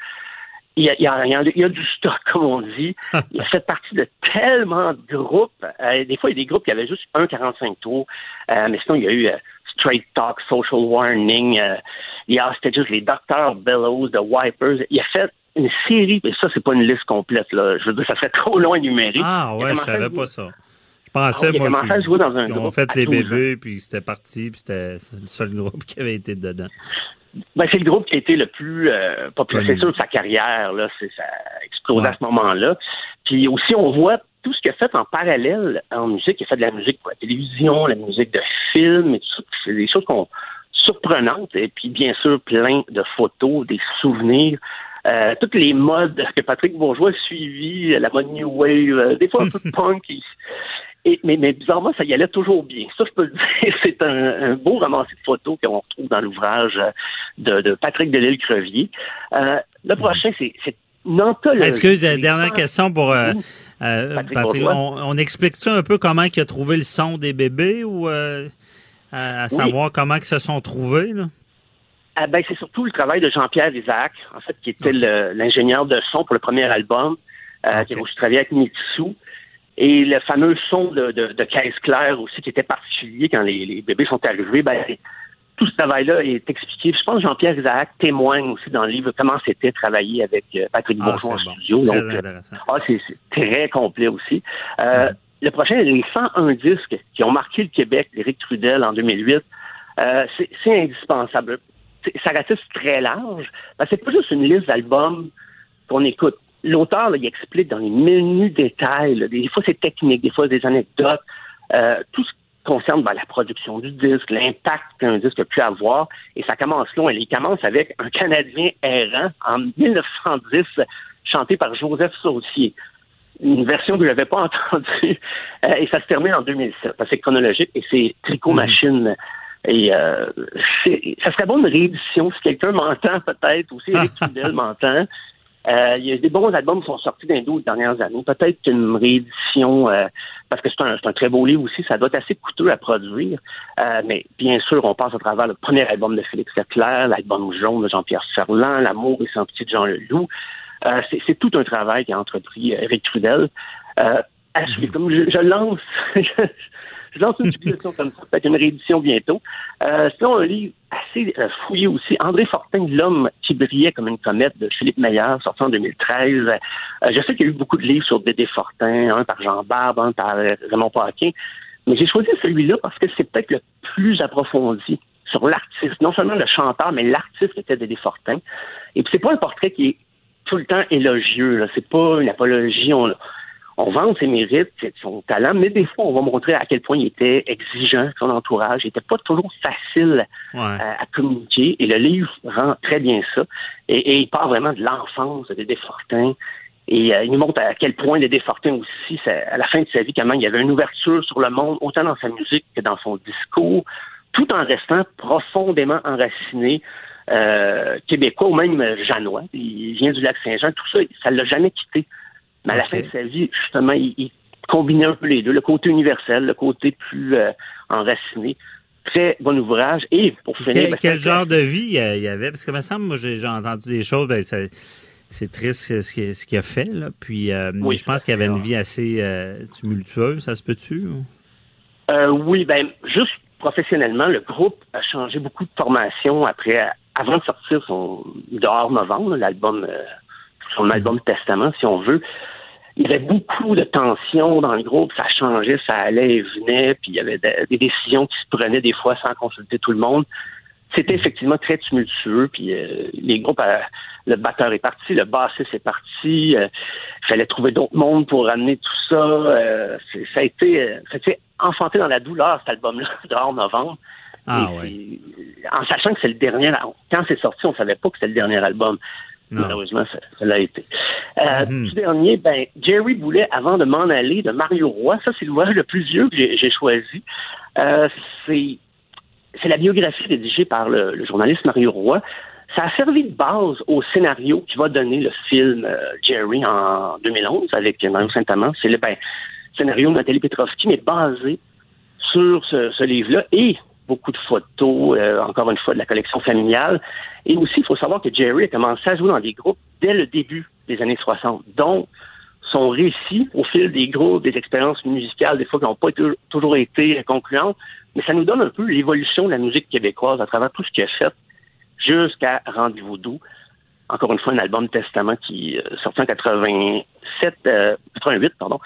il y a, il y a- il y a- du stock, comme on dit. <laughs> Il a fait partie de tellement de groupes. Euh, des fois, il y a des groupes qui avaient juste 1,45 tours. Euh, mais sinon, il y a eu euh, Straight Talk, Social Warning, euh, il y a c'était juste les Dr. Bellows, The Wipers. Il a fait une série, mais ça, c'est pas une liste complète. Là. Je veux dire, ça serait <laughs> trop long à énumérer. Ah ouais, je savais pas ça. Je pensais, Ah oui, moi, commencé à jouer dans un qu'ils ont groupe fait les 12 ans. bébés, puis c'était parti, puis c'était le seul groupe qui avait été dedans. Ben, c'est le groupe qui a été le plus euh, populaire, c'est sûr, de sa carrière. Là, c'est, ça a explosé Ouais. à ce moment-là. Puis aussi, on voit tout ce qu'il a fait en parallèle en musique. Il a fait de la musique pour la télévision, la musique de film, et tout ça. C'est des choses qu'on surprenantes. Et puis, bien sûr, plein de photos, des souvenirs. Euh, toutes les modes que Patrick Bourgeois a suivi, la mode New Wave, euh, des fois un peu <laughs> punk. et, mais, mais bizarrement, ça y allait toujours bien. Ça, je peux le <laughs> dire, c'est un, un beau ramassé de photos qu'on retrouve dans l'ouvrage euh, de, de Patrick Delisle-Crevier. Euh, le prochain, c'est. Excuse, dernière question pour euh, euh, Patrick. On, on explique-tu un peu comment il a trouvé le son des bébés ou euh, à, à Oui. savoir comment ils se sont trouvés? Là? Ah ben, c'est surtout le travail de Jean-Pierre Isaac, en fait, qui était l'ingénieur de son pour le premier album, euh, qui a aussi travaillé avec Mitsu. Et le fameux son de, de, de Caisse Claire aussi, qui était particulier quand les, les bébés sont arrivés, ben, tout ce travail-là est expliqué. Je pense que Jean-Pierre Isaac témoigne aussi dans le livre comment c'était travailler avec euh, Patrick Ah, Bourgeois en bon. studio. Très Donc, euh, intéressant. ah, c'est très complet aussi. Euh, Le prochain, les 101 disques qui ont marqué le Québec d'Éric Trudel en 2008, euh, c'est c'est indispensable. Ça ratisse très large. Ben, c'est pas juste une liste d'albums qu'on écoute. L'auteur, il explique dans les menus détails. là, des fois, c'est technique, des fois, des anecdotes. Euh, tout ce qui concerne ben, la production du disque, l'impact qu'un disque a pu avoir. Et ça commence long. Il commence avec un Canadien errant en 1910, chanté par Joseph Saucier une version que je n'avais pas <laughs> entendue. Euh, et ça se termine en 2007. C'est chronologique et c'est Tricot Machine. Et euh, ça serait bon une réédition si quelqu'un m'entend peut-être, ou si Eric <laughs> Trudel m'entend. Euh, Il y a des bons albums qui sont sortis dans les 12 dernières années. Peut-être qu'une réédition, euh, parce que c'est un, c'est un très beau livre aussi, ça doit être assez coûteux à produire. Euh, mais bien sûr, on passe à travers le premier album de Félix Leclerc, l'album jaune de Jean-Pierre Ferland, L'amour et sans pitié de Jean Leloup. Euh, c'est- tout un travail qu'a entrepris euh, Eric Trudel. Euh, à suivre. Comme je, je lance, <laughs> je lance une publication comme ça, peut-être une réédition bientôt. Euh, un livre assez euh, fouillé aussi, André Fortin, L'homme qui brillait comme une comète de Philippe Meyer, sorti en 2013. Euh, je sais qu'il y a eu beaucoup de livres sur Dédé Fortin, un par Jean Barbe, un par Raymond Paquin, mais j'ai choisi celui-là parce que c'est peut-être le plus approfondi sur l'artiste, non seulement le chanteur, mais l'artiste qui était Dédé Fortin. Et puis c'est pas un portrait qui est tout le temps élogieux. C'est pas une apologie. On, on vante ses mérites, son talent, mais des fois, on va montrer à quel point il était exigeant, son entourage. Il n'était pas toujours facile Ouais. à, à communiquer. Et le livre rend très bien ça. Et, et il part vraiment de l'enfance de Dédé Fortin. Et euh, il nous montre à quel point Dédé Fortin aussi, ça- à la fin de sa vie, comment il y avait une ouverture sur le monde, autant dans sa musique que dans son discours, tout en restant profondément enraciné euh, québécois ou même janois. Il- vient du lac Saint-Jean, tout ça, ça l'a jamais quitté. Mais à la fin de sa vie, justement, il, combinait un peu les deux, le côté universel, le côté plus euh, enraciné. Très bon ouvrage. Et pour finir... Ben, quel, genre de vie il y avait? Parce que, me semble, moi, j'ai entendu des choses, ben, c'est triste ce qu'il a fait, là. Puis, euh, je pense qu'il avait une vie assez euh, tumultueuse, ça se peut-tu? oui, ben, juste professionnellement, le groupe a changé beaucoup de formation après, avant de sortir son dehors novembre, l'album, son mhm. album Testament, si on veut il y avait beaucoup de tensions dans le groupe, ça changeait, ça allait et venait, puis il y avait des décisions qui se prenaient des fois sans consulter tout le monde. C'était effectivement très tumultueux, puis euh, les groupes, euh, le batteur est parti, le bassiste est parti, euh, il fallait trouver d'autres mondes pour ramener tout ça. ça a été, ça a été enfanté dans la douleur cet album-là, <laughs> dehors novembre. Ah, En sachant que c'est le dernier, quand c'est sorti, on savait pas que c'était le dernier album. Malheureusement, ça, l'a été. Euh, mhm. dernier, ben, Jerry Boulet, avant de m'en aller, de Mario Roy, ça c'est l'ouvrage le plus vieux que j'ai choisi. Euh, c'est la biographie rédigée par le, journaliste Mario Roy. Ça a servi de base au scénario qui va donner le film euh, Jerry en 2011 avec Mario Saint-Amand. C'est le ben, scénario de Nathalie Petrovski, mais basé sur ce, ce livre-là. Et beaucoup de photos, euh, encore une fois, de la collection familiale. Et aussi, il faut savoir que Jerry a commencé à jouer dans des groupes dès le début des années 60. Donc, son récit, au fil des groupes, des expériences musicales, des fois qui n'ont pas toujours été concluantes, mais ça nous donne un peu l'évolution de la musique québécoise à travers tout ce qu'il a fait jusqu'à Rendez-vous doux. Encore une fois, un album Testament qui euh, sorti en 87, 88, euh, pardon.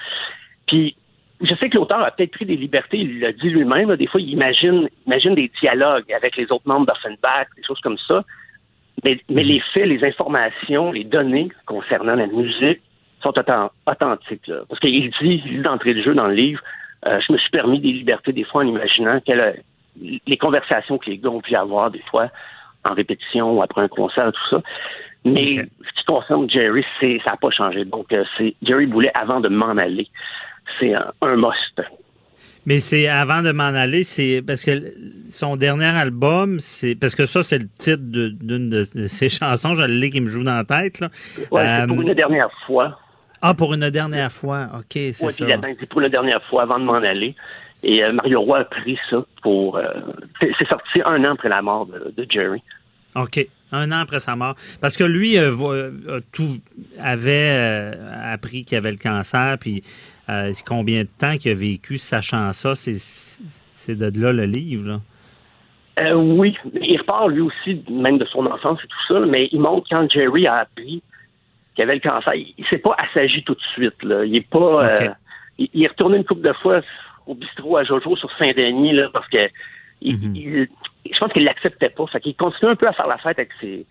Puis je sais que l'auteur a peut-être pris des libertés, il l'a dit lui-même. Des fois, il imagine, imagine des dialogues avec les autres membres d'Offenbach, des choses comme ça. Mais, les faits, les informations, les données concernant la musique sont authentiques. Parce qu'il dit, d'entrée de jeu dans le livre, euh, je me suis permis des libertés des fois en imaginant que les conversations que les gars ont pu avoir des fois en répétition ou après un concert, tout ça. Mais ce qui concerne Jerry, c'est ça n'a pas changé. Donc, euh, c'est Jerry Boulet avant de m'en aller c'est un, must. Mais c'est avant de m'en aller, c'est parce que son dernier album, c'est parce que ça c'est le titre d'une de, ses chansons, je l'ai qui me joue dans la tête là. Ouais, pour euh, une dernière fois. Ah, pour une dernière fois, ok, c'est ça. c'est pour la dernière fois avant de m'en aller. Et euh, Mario Roy a pris ça pour. Euh, c'est sorti un an après la mort de Jerry. OK. Un an après sa mort. Parce que lui, euh, tout avait euh, appris qu'il avait le cancer, puis euh, combien de temps qu'il a vécu sachant ça, c'est de là le livre, là. oui, il repart lui aussi, même de son enfance et tout ça, mais il montre quand Jerry a appris qu'il avait le cancer, il, ne s'est pas assagi tout de suite. Là. Il est pas. il, est retourné une couple de fois au bistrot à Jojo sur Saint-Denis parce que il, mhm je pense qu'il l'acceptait pas. Fait qu'il continue un peu à faire la fête avec ses,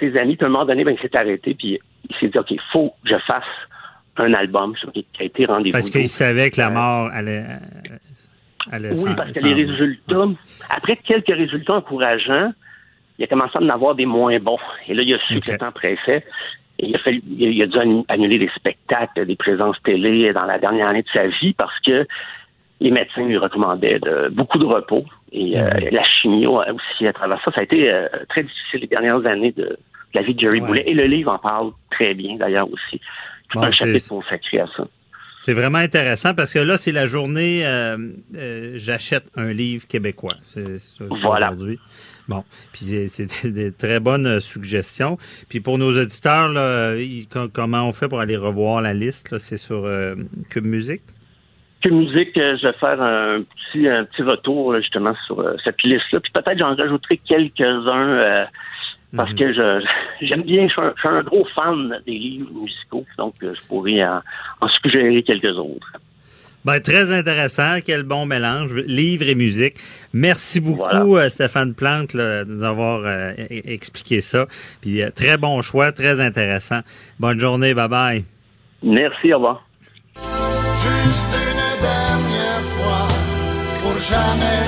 ses amis. Puis à un moment donné, ben, il s'est arrêté. Puis il s'est dit, OK, il faut que je fasse un album qui a été rendez-vous. Parce qu'il savait que la mort allait. allait oui, parce que les résultats, après quelques résultats encourageants, il a commencé à en avoir des moins bons. Et là, il a su que le temps pressait. Et il a, fallu, il a dû annuler des spectacles, des présences télé dans la dernière année de sa vie parce que les médecins lui recommandaient de, beaucoup de repos. Et euh, la chimio aussi à travers ça. Ça a été euh, très difficile les dernières années de, la vie de Jerry Boulet. Et le livre en parle très bien d'ailleurs aussi. Tout un chapitre consacré à ça. C'est vraiment intéressant parce que là, c'est la journée euh, J'achète un livre québécois. C'est voilà. aujourd'hui. Bon, puis c'est <laughs> des très bonnes suggestions. Puis pour nos auditeurs, là, comment on fait pour aller revoir la liste? C'est sur Cube Musique? musique, euh, je vais faire un petit, un petit retour justement sur euh, cette liste-là. Puis peut-être j'en rajouterai quelques-uns euh, parce mhm. que je j'aime bien, je suis, un, gros fan des livres musicaux, donc je pourrais en, suggérer quelques autres. Ben, très intéressant. Quel bon mélange. Livre et musique. Merci beaucoup, Stéphane Plante, de nous avoir e-, expliqué ça. Puis, très bon choix, très intéressant. Bonne journée. Bye bye. Merci. Au revoir. Juste dernière fois pour jamais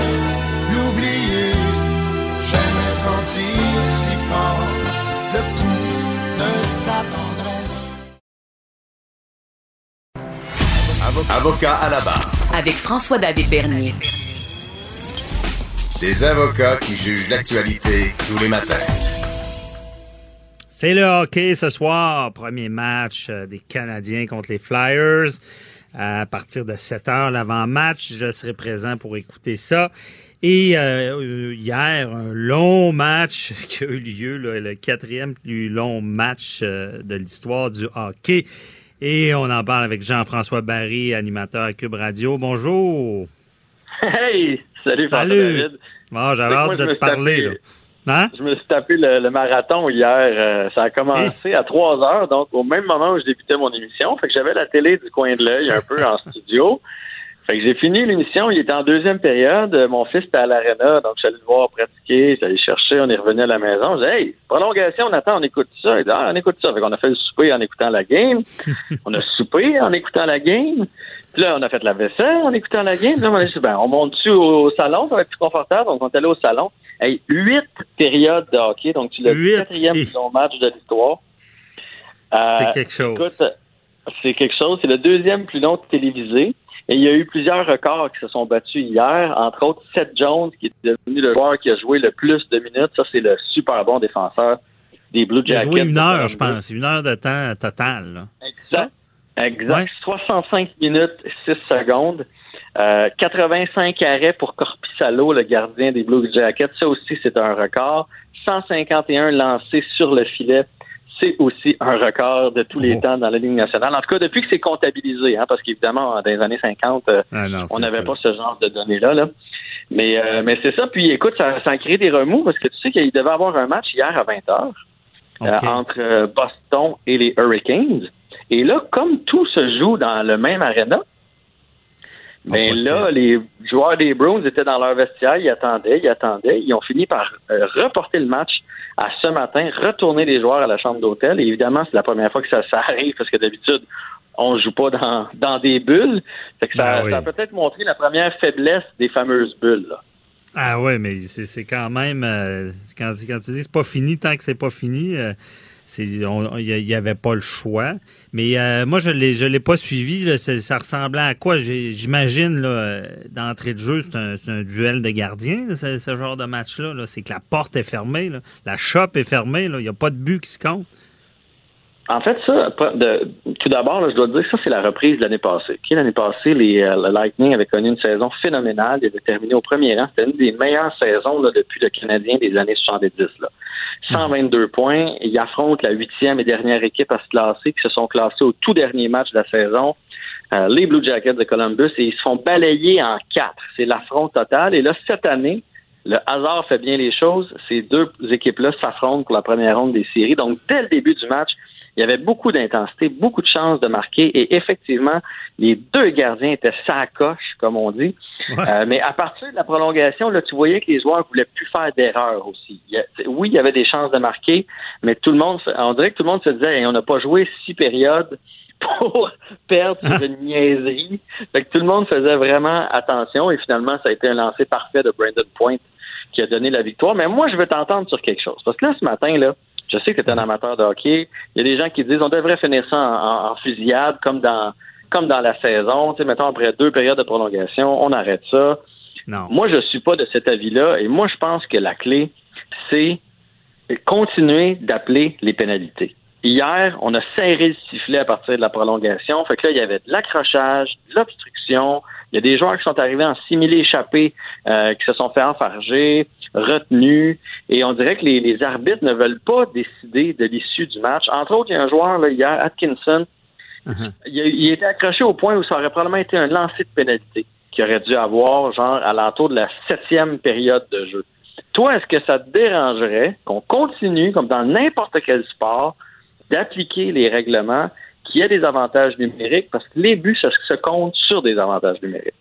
l'oublier. J'aimais sentir si fort le pouls de ta tendresse. Avocat à la barre. Avec François-David Bernier. Des avocats qui jugent l'actualité tous les matins. C'est le hockey ce soir. Premier match euh, des Canadiens contre les Flyers. À partir de 7 heures, l'avant-match, je serai présent pour écouter ça. Et euh, hier, un long match <laughs> qui a eu lieu, le quatrième plus long match euh, de l'histoire du hockey. Et on en parle avec Jean-François Barry, animateur à Cube Radio. Bonjour. Hey, salut, salut. David. Bon, j'avais hâte de te parler. Là. Hein? Je me suis tapé le, marathon hier. Euh, ça a commencé à 3 heures, donc au même moment où je débutais mon émission. Fait que j'avais la télé du coin de l'œil un peu en <laughs> studio. Fait que j'ai fini l'émission, il était en deuxième période. Mon fils était à l'aréna, donc j'allais le voir pratiquer, j'allais chercher, on est revenu à la maison. J'ai dit, hey, prolongation, on attend, on écoute ça. Il dit, ah, on écoute ça. Fait qu'on a fait le souper en écoutant la game. <laughs> on a soupé en écoutant la game. Puis là, on a fait la vaisselle en écoutant la game. Là, on a dit, ben, on monte-tu au salon, ça va être plus confortable. Donc, on est allé au salon. Hey, huit périodes de hockey, donc tu le quatrième plus long match de l'histoire. Euh, c'est quelque chose. Écoute, c'est quelque chose. C'est le deuxième plus long télévisé. Et il y a eu plusieurs records qui se sont battus hier, entre autres Seth Jones, qui est devenu le joueur qui a joué le plus de minutes. Ça, c'est le super bon défenseur des Blue Jackets. Il a joué une heure, je pense. Une heure de temps total. Exact. Exact. 65 minutes, 6 secondes. 85 euh, arrêts pour Corpissalo, le gardien des Blue Jackets. Ça aussi, c'est un record. 151 lancés sur le filet c'est aussi un record de tous les oh. temps dans la Ligue nationale. En tout cas, depuis que c'est comptabilisé, hein, parce qu'évidemment, dans les années 50, euh, ah on n'avait pas ce genre de données-là. Là. Mais, euh, mais c'est ça. Puis écoute, ça, ça a créé des remous parce que tu sais qu'il devait avoir un match hier à 20 h euh, entre Boston et les Hurricanes. Et là, comme tout se joue dans le même aréna, mais ben là, les joueurs des Browns étaient dans leur vestiaire, ils attendaient, ils attendaient. Ils ont fini par reporter le match à ce matin retourner les joueurs à la chambre d'hôtel. évidemment, c'est la première fois que ça, arrive parce que d'habitude, on joue pas dans, dans des bulles. ça, ben ça a peut-être montré la première faiblesse des fameuses bulles. Ah ouais, mais c'est quand même euh, quand, quand, tu dis c'est pas fini tant que c'est pas fini. Euh, il n'y avait pas le choix. Mais euh, moi, je je l'ai pas suivi. ça, ressemblait à quoi? J'imagine, d'entrée de jeu, c'est un, duel de gardiens, ce, genre de match-là. c'est que la porte est fermée, la shop est fermée, il n'y a pas de but qui se compte. En fait, ça, tout d'abord, je dois dire que ça, c'est la reprise de l'année passée. L'année passée, les, euh, le Lightning avait connu une saison phénoménale. Il avait terminé au premier rang. C'était une des meilleures saisons depuis le Canadien des années 70. Là. 122 points. Ils affrontent la huitième et dernière équipe à se classer, qui se sont classés au tout dernier match de la saison. Euh, les Blue Jackets de Columbus, et ils se font balayer en quatre. C'est l'affront total. Et là, cette année, le hasard fait bien les choses. Ces deux équipes-là s'affrontent pour la première ronde des séries. Donc, dès le début du match, il y avait beaucoup d'intensité, beaucoup de chances de marquer et effectivement, les deux gardiens étaient sacoches, comme on dit. Euh, mais à partir de la prolongation, là, tu voyais que les joueurs voulaient plus faire d'erreurs aussi. oui, il y avait des chances de marquer, mais tout le monde, on dirait que tout le monde se disait, on n'a pas joué six périodes <laughs> pour perdre sur une niaiserie. Fait que tout le monde faisait vraiment attention et finalement, ça a été un lancer parfait de Brandon Point qui a donné la victoire. Mais moi, je veux t'entendre sur quelque chose. Parce que là, ce matin, là, je sais que tu es un amateur de hockey. Il y a des gens qui disent on devrait finir ça en, fusillade comme dans comme dans la saison. Tu sais, mettons après deux périodes de prolongation, on arrête ça. Non. Moi, je suis pas de cet avis-là. Et moi, je pense que la clé, c'est continuer d'appeler les pénalités. Hier, on a serré le sifflet à partir de la prolongation. Fait que là, il y avait de l'accrochage, de l'obstruction. Il y a des joueurs qui sont arrivés en simili échappés, euh, qui se sont fait enfarger retenu Et on dirait que les, arbitres ne veulent pas décider de l'issue du match. Entre autres, il y a un joueur là, hier, Atkinson, uh-huh. il, il, était accroché au point où ça aurait probablement été un lancer de pénalité qui aurait dû avoir, genre, à l'entour de la septième période de jeu. Toi, est-ce que ça te dérangerait qu'on continue, comme dans n'importe quel sport, d'appliquer les règlements qui a des avantages numériques? Parce que les buts se, se comptent sur des avantages numériques?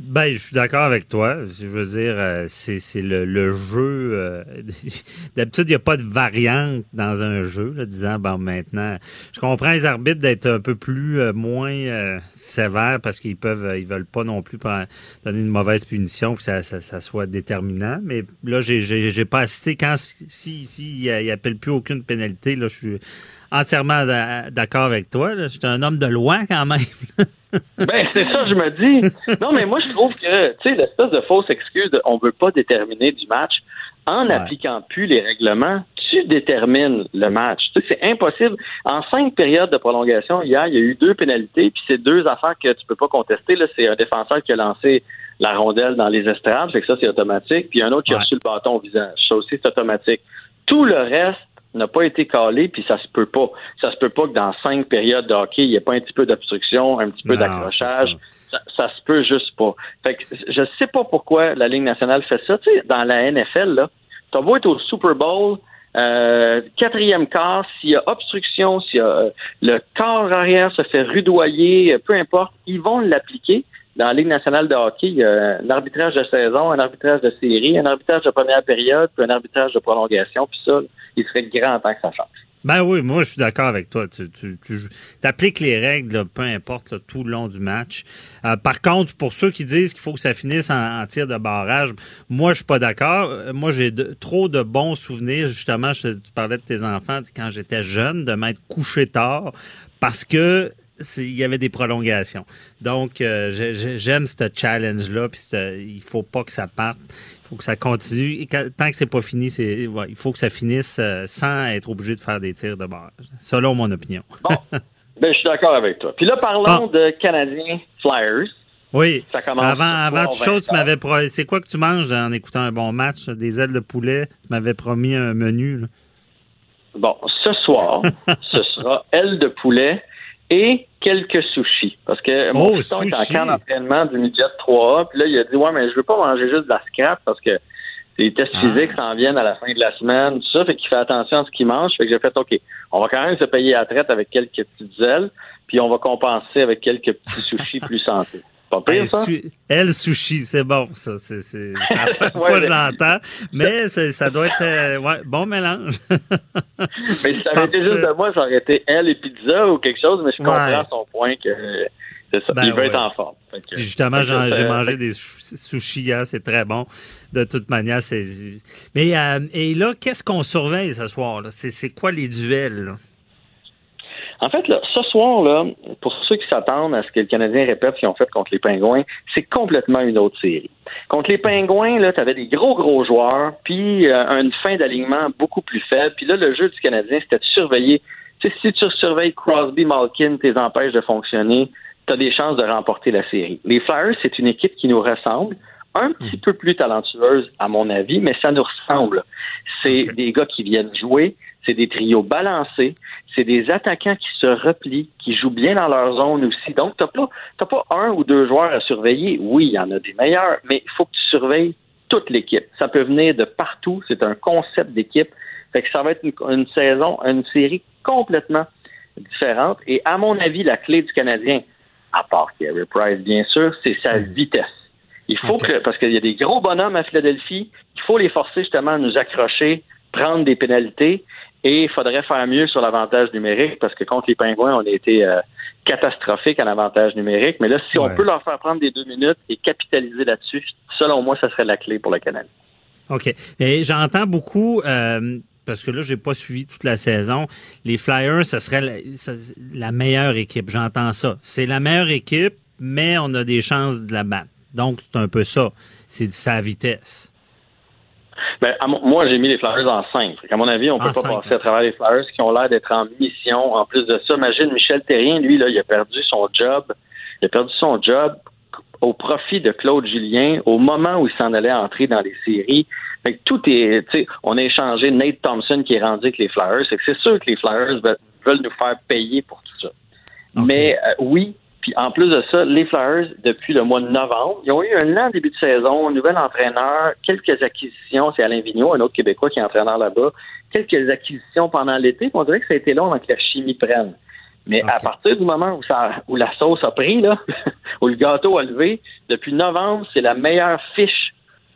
Ben, je suis d'accord avec toi. Je veux dire, euh, c'est, le, jeu. Euh, <laughs> d'habitude, il n'y a pas de variante dans un jeu, là, disant, bon, maintenant, je comprends les arbitres d'être un peu plus, euh, moins sévères parce qu'ils peuvent, ils veulent pas non plus donner une mauvaise punition, que ça, ça, soit déterminant. Mais là, j'ai, j'ai, pas assisté. Quand, si, si, il appelle plus aucune pénalité, là, je suis entièrement d'accord avec toi. Je suis un homme de loi quand même. <laughs> ben, c'est ça, je me dis. Non, mais moi, je trouve que, tu sais, l'espèce de fausse excuse de on veut pas déterminer du match, en n'appliquant plus les règlements, tu tu détermines le match. Tu sais, c'est impossible. En cinq périodes de prolongation, hier, il y a eu deux pénalités, puis c'est deux affaires que tu peux pas contester. Là, c'est un défenseur qui a lancé la rondelle dans les estrades, fait que ça, c'est automatique, puis un autre qui a reçu le bâton au visage. Ça aussi, c'est automatique. Tout le reste n'a pas été calé, puis ça se peut pas. Ça se peut pas que dans cinq périodes de hockey, il n'y ait pas un petit peu d'obstruction, un petit peu d'accrochage. Ça. Ça, se peut juste pas. Fait que je sais pas pourquoi la Ligue nationale fait ça. Tu sais, dans la NFL, là, t'as beau être au Super Bowl, euh, quatrième quart, s'il y a obstruction, s'il y a euh, le corps arrière se fait rudoyer, peu importe, ils vont l'appliquer dans la Ligue nationale de hockey, il y a un arbitrage de saison, un arbitrage de série, un arbitrage de première période, puis un arbitrage de prolongation, puis ça, il serait grand temps que ça change. Ben oui, moi je suis d'accord avec toi. Tu appliques les règles, peu importe, tout le long du match. Euh, par contre, pour ceux qui disent qu'il faut que ça finisse en, tir de barrage, moi je suis pas d'accord. Euh, moi j'ai trop de bons souvenirs. Justement, je, tu parlais de tes enfants quand j'étais jeune, de m'être couché tard parce que il y avait des prolongations. Donc, euh, j'aime ce challenge-là, puis il faut pas que ça parte. Il faut que ça continue. Et tant que c'est pas fini, c'est il faut que ça finisse euh, sans être obligé de faire des tirs de barrage, selon mon opinion. bon, <laughs> ben, je suis d'accord avec toi. Puis là, parlons de Canadiens Flyers. Oui. Ça commence avant, avant toute chose, tu m'avais c'est quoi que tu manges en écoutant un bon match? Des ailes de poulet. Tu m'avais promis un menu. Bon, ce soir, <laughs> ce sera ailes de poulet et quelques sushis. Parce que mon oh, est en camp d'entraînement du midget 3A, puis là, il a dit Ouais, mais je veux pas manger juste de la scrap parce que les tests ah. physiques s'en viennent à la fin de la semaine, tout ça, fait qu'il fait attention à ce qu'il mange. Fait que j'ai fait OK, on va quand même se payer à traite avec quelques petites ailes, puis on va compenser avec quelques petits sushis <laughs> plus santé. Elle sushi, c'est bon, ça. C'est, la première fois que je l'entends. Mais ça doit être euh, ouais, bon mélange. <laughs> mais si ça avait été juste de moi, ça aurait été elle et pizza ou quelque chose, mais je comprends son point que ça. Ben il veut être en forme. justement, j'ai, mangé des sushis hier, c'est très bon. De toute manière, c'est. Mais euh, et là, qu'est-ce qu'on surveille ce soir? C'est quoi les duels? Là? En fait, là, ce soir, pour ceux qui s'attendent à ce que le Canadien répète ce qu'ils ont fait contre les Pingouins, c'est complètement une autre série. Contre les Pingouins, là, tu avais des gros, gros joueurs, puis euh, une fin d'alignement beaucoup plus faible. Puis là, le jeu du Canadien, c'était de surveiller. Tu sais, si tu surveilles Crosby, Malkin, tes empêches de fonctionner, tu as des chances de remporter la série. Les Flyers, c'est une équipe qui nous ressemble un petit peu plus talentueuse, à mon avis, mais ça nous ressemble. C'est des gars qui viennent jouer, c'est des trios balancés, c'est des attaquants qui se replient, qui jouent bien dans leur zone aussi. Donc, tu n'as pas, un ou deux joueurs à surveiller. Oui, il y en a des meilleurs, mais il faut que tu surveilles toute l'équipe. Ça peut venir de partout. C'est un concept d'équipe. Fait que ça va être une, saison, une série complètement différente. Et à mon avis, la clé du Canadien, à part Carey Price, bien sûr, c'est sa hmm. vitesse. Il faut que, parce qu'il y a des gros bonhommes à Philadelphie, il faut les forcer justement à nous accrocher, prendre des pénalités. Et il faudrait faire mieux sur l'avantage numérique parce que contre les Pingouins, on a été euh, catastrophique en avantage numérique. Mais là, si on peut leur faire prendre des deux minutes et capitaliser là-dessus, selon moi, ça serait la clé pour le Canada. OK. Et j'entends beaucoup. Euh, parce que là, j'ai pas suivi toute la saison. Les Flyers, ce serait la, la meilleure équipe. J'entends ça. C'est la meilleure équipe, mais on a des chances de la battre. Donc, c'est un peu ça. C'est sa vitesse. Ben, moi, j'ai mis les Flyers en 5. À mon avis, on peut pas passer à travers les Flyers qui ont l'air d'être en mission. En plus de ça, imagine Michel Terrien, lui, là, il a perdu son job. Il a perdu son job au profit de Claude Julien au moment où il s'en allait entrer dans les séries. Fait tout est, on a échangé Nate Thompson qui est rendu avec les Flyers. C'est sûr que les Flyers veulent nous faire payer pour tout ça. Mais euh, oui, puis en plus de ça, les Flyers, depuis le mois de novembre, ils ont eu un lent début de saison, un nouvel entraîneur, quelques acquisitions. C'est Alain Vigneault, un autre Québécois qui est entraîneur là-bas. Quelques acquisitions pendant l'été. On dirait que ça a été long avant que la chimie prenne. Mais à partir du moment où, ça, où la sauce a pris, là, <laughs> où le gâteau a levé, depuis novembre, c'est la meilleure fiche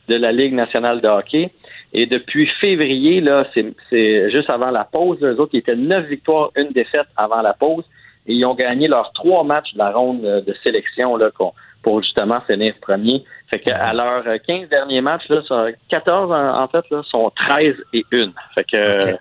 de la Ligue nationale de hockey. Et depuis février, là, c'est juste avant la pause, eux autres, qui étaient neuf victoires, une défaite avant la pause et ils ont gagné leurs trois matchs de la ronde de sélection là, pour justement finir premier. Fait que à leurs 15 derniers matchs, là, 14 en, fait, là, sont 13 et 1. Fait que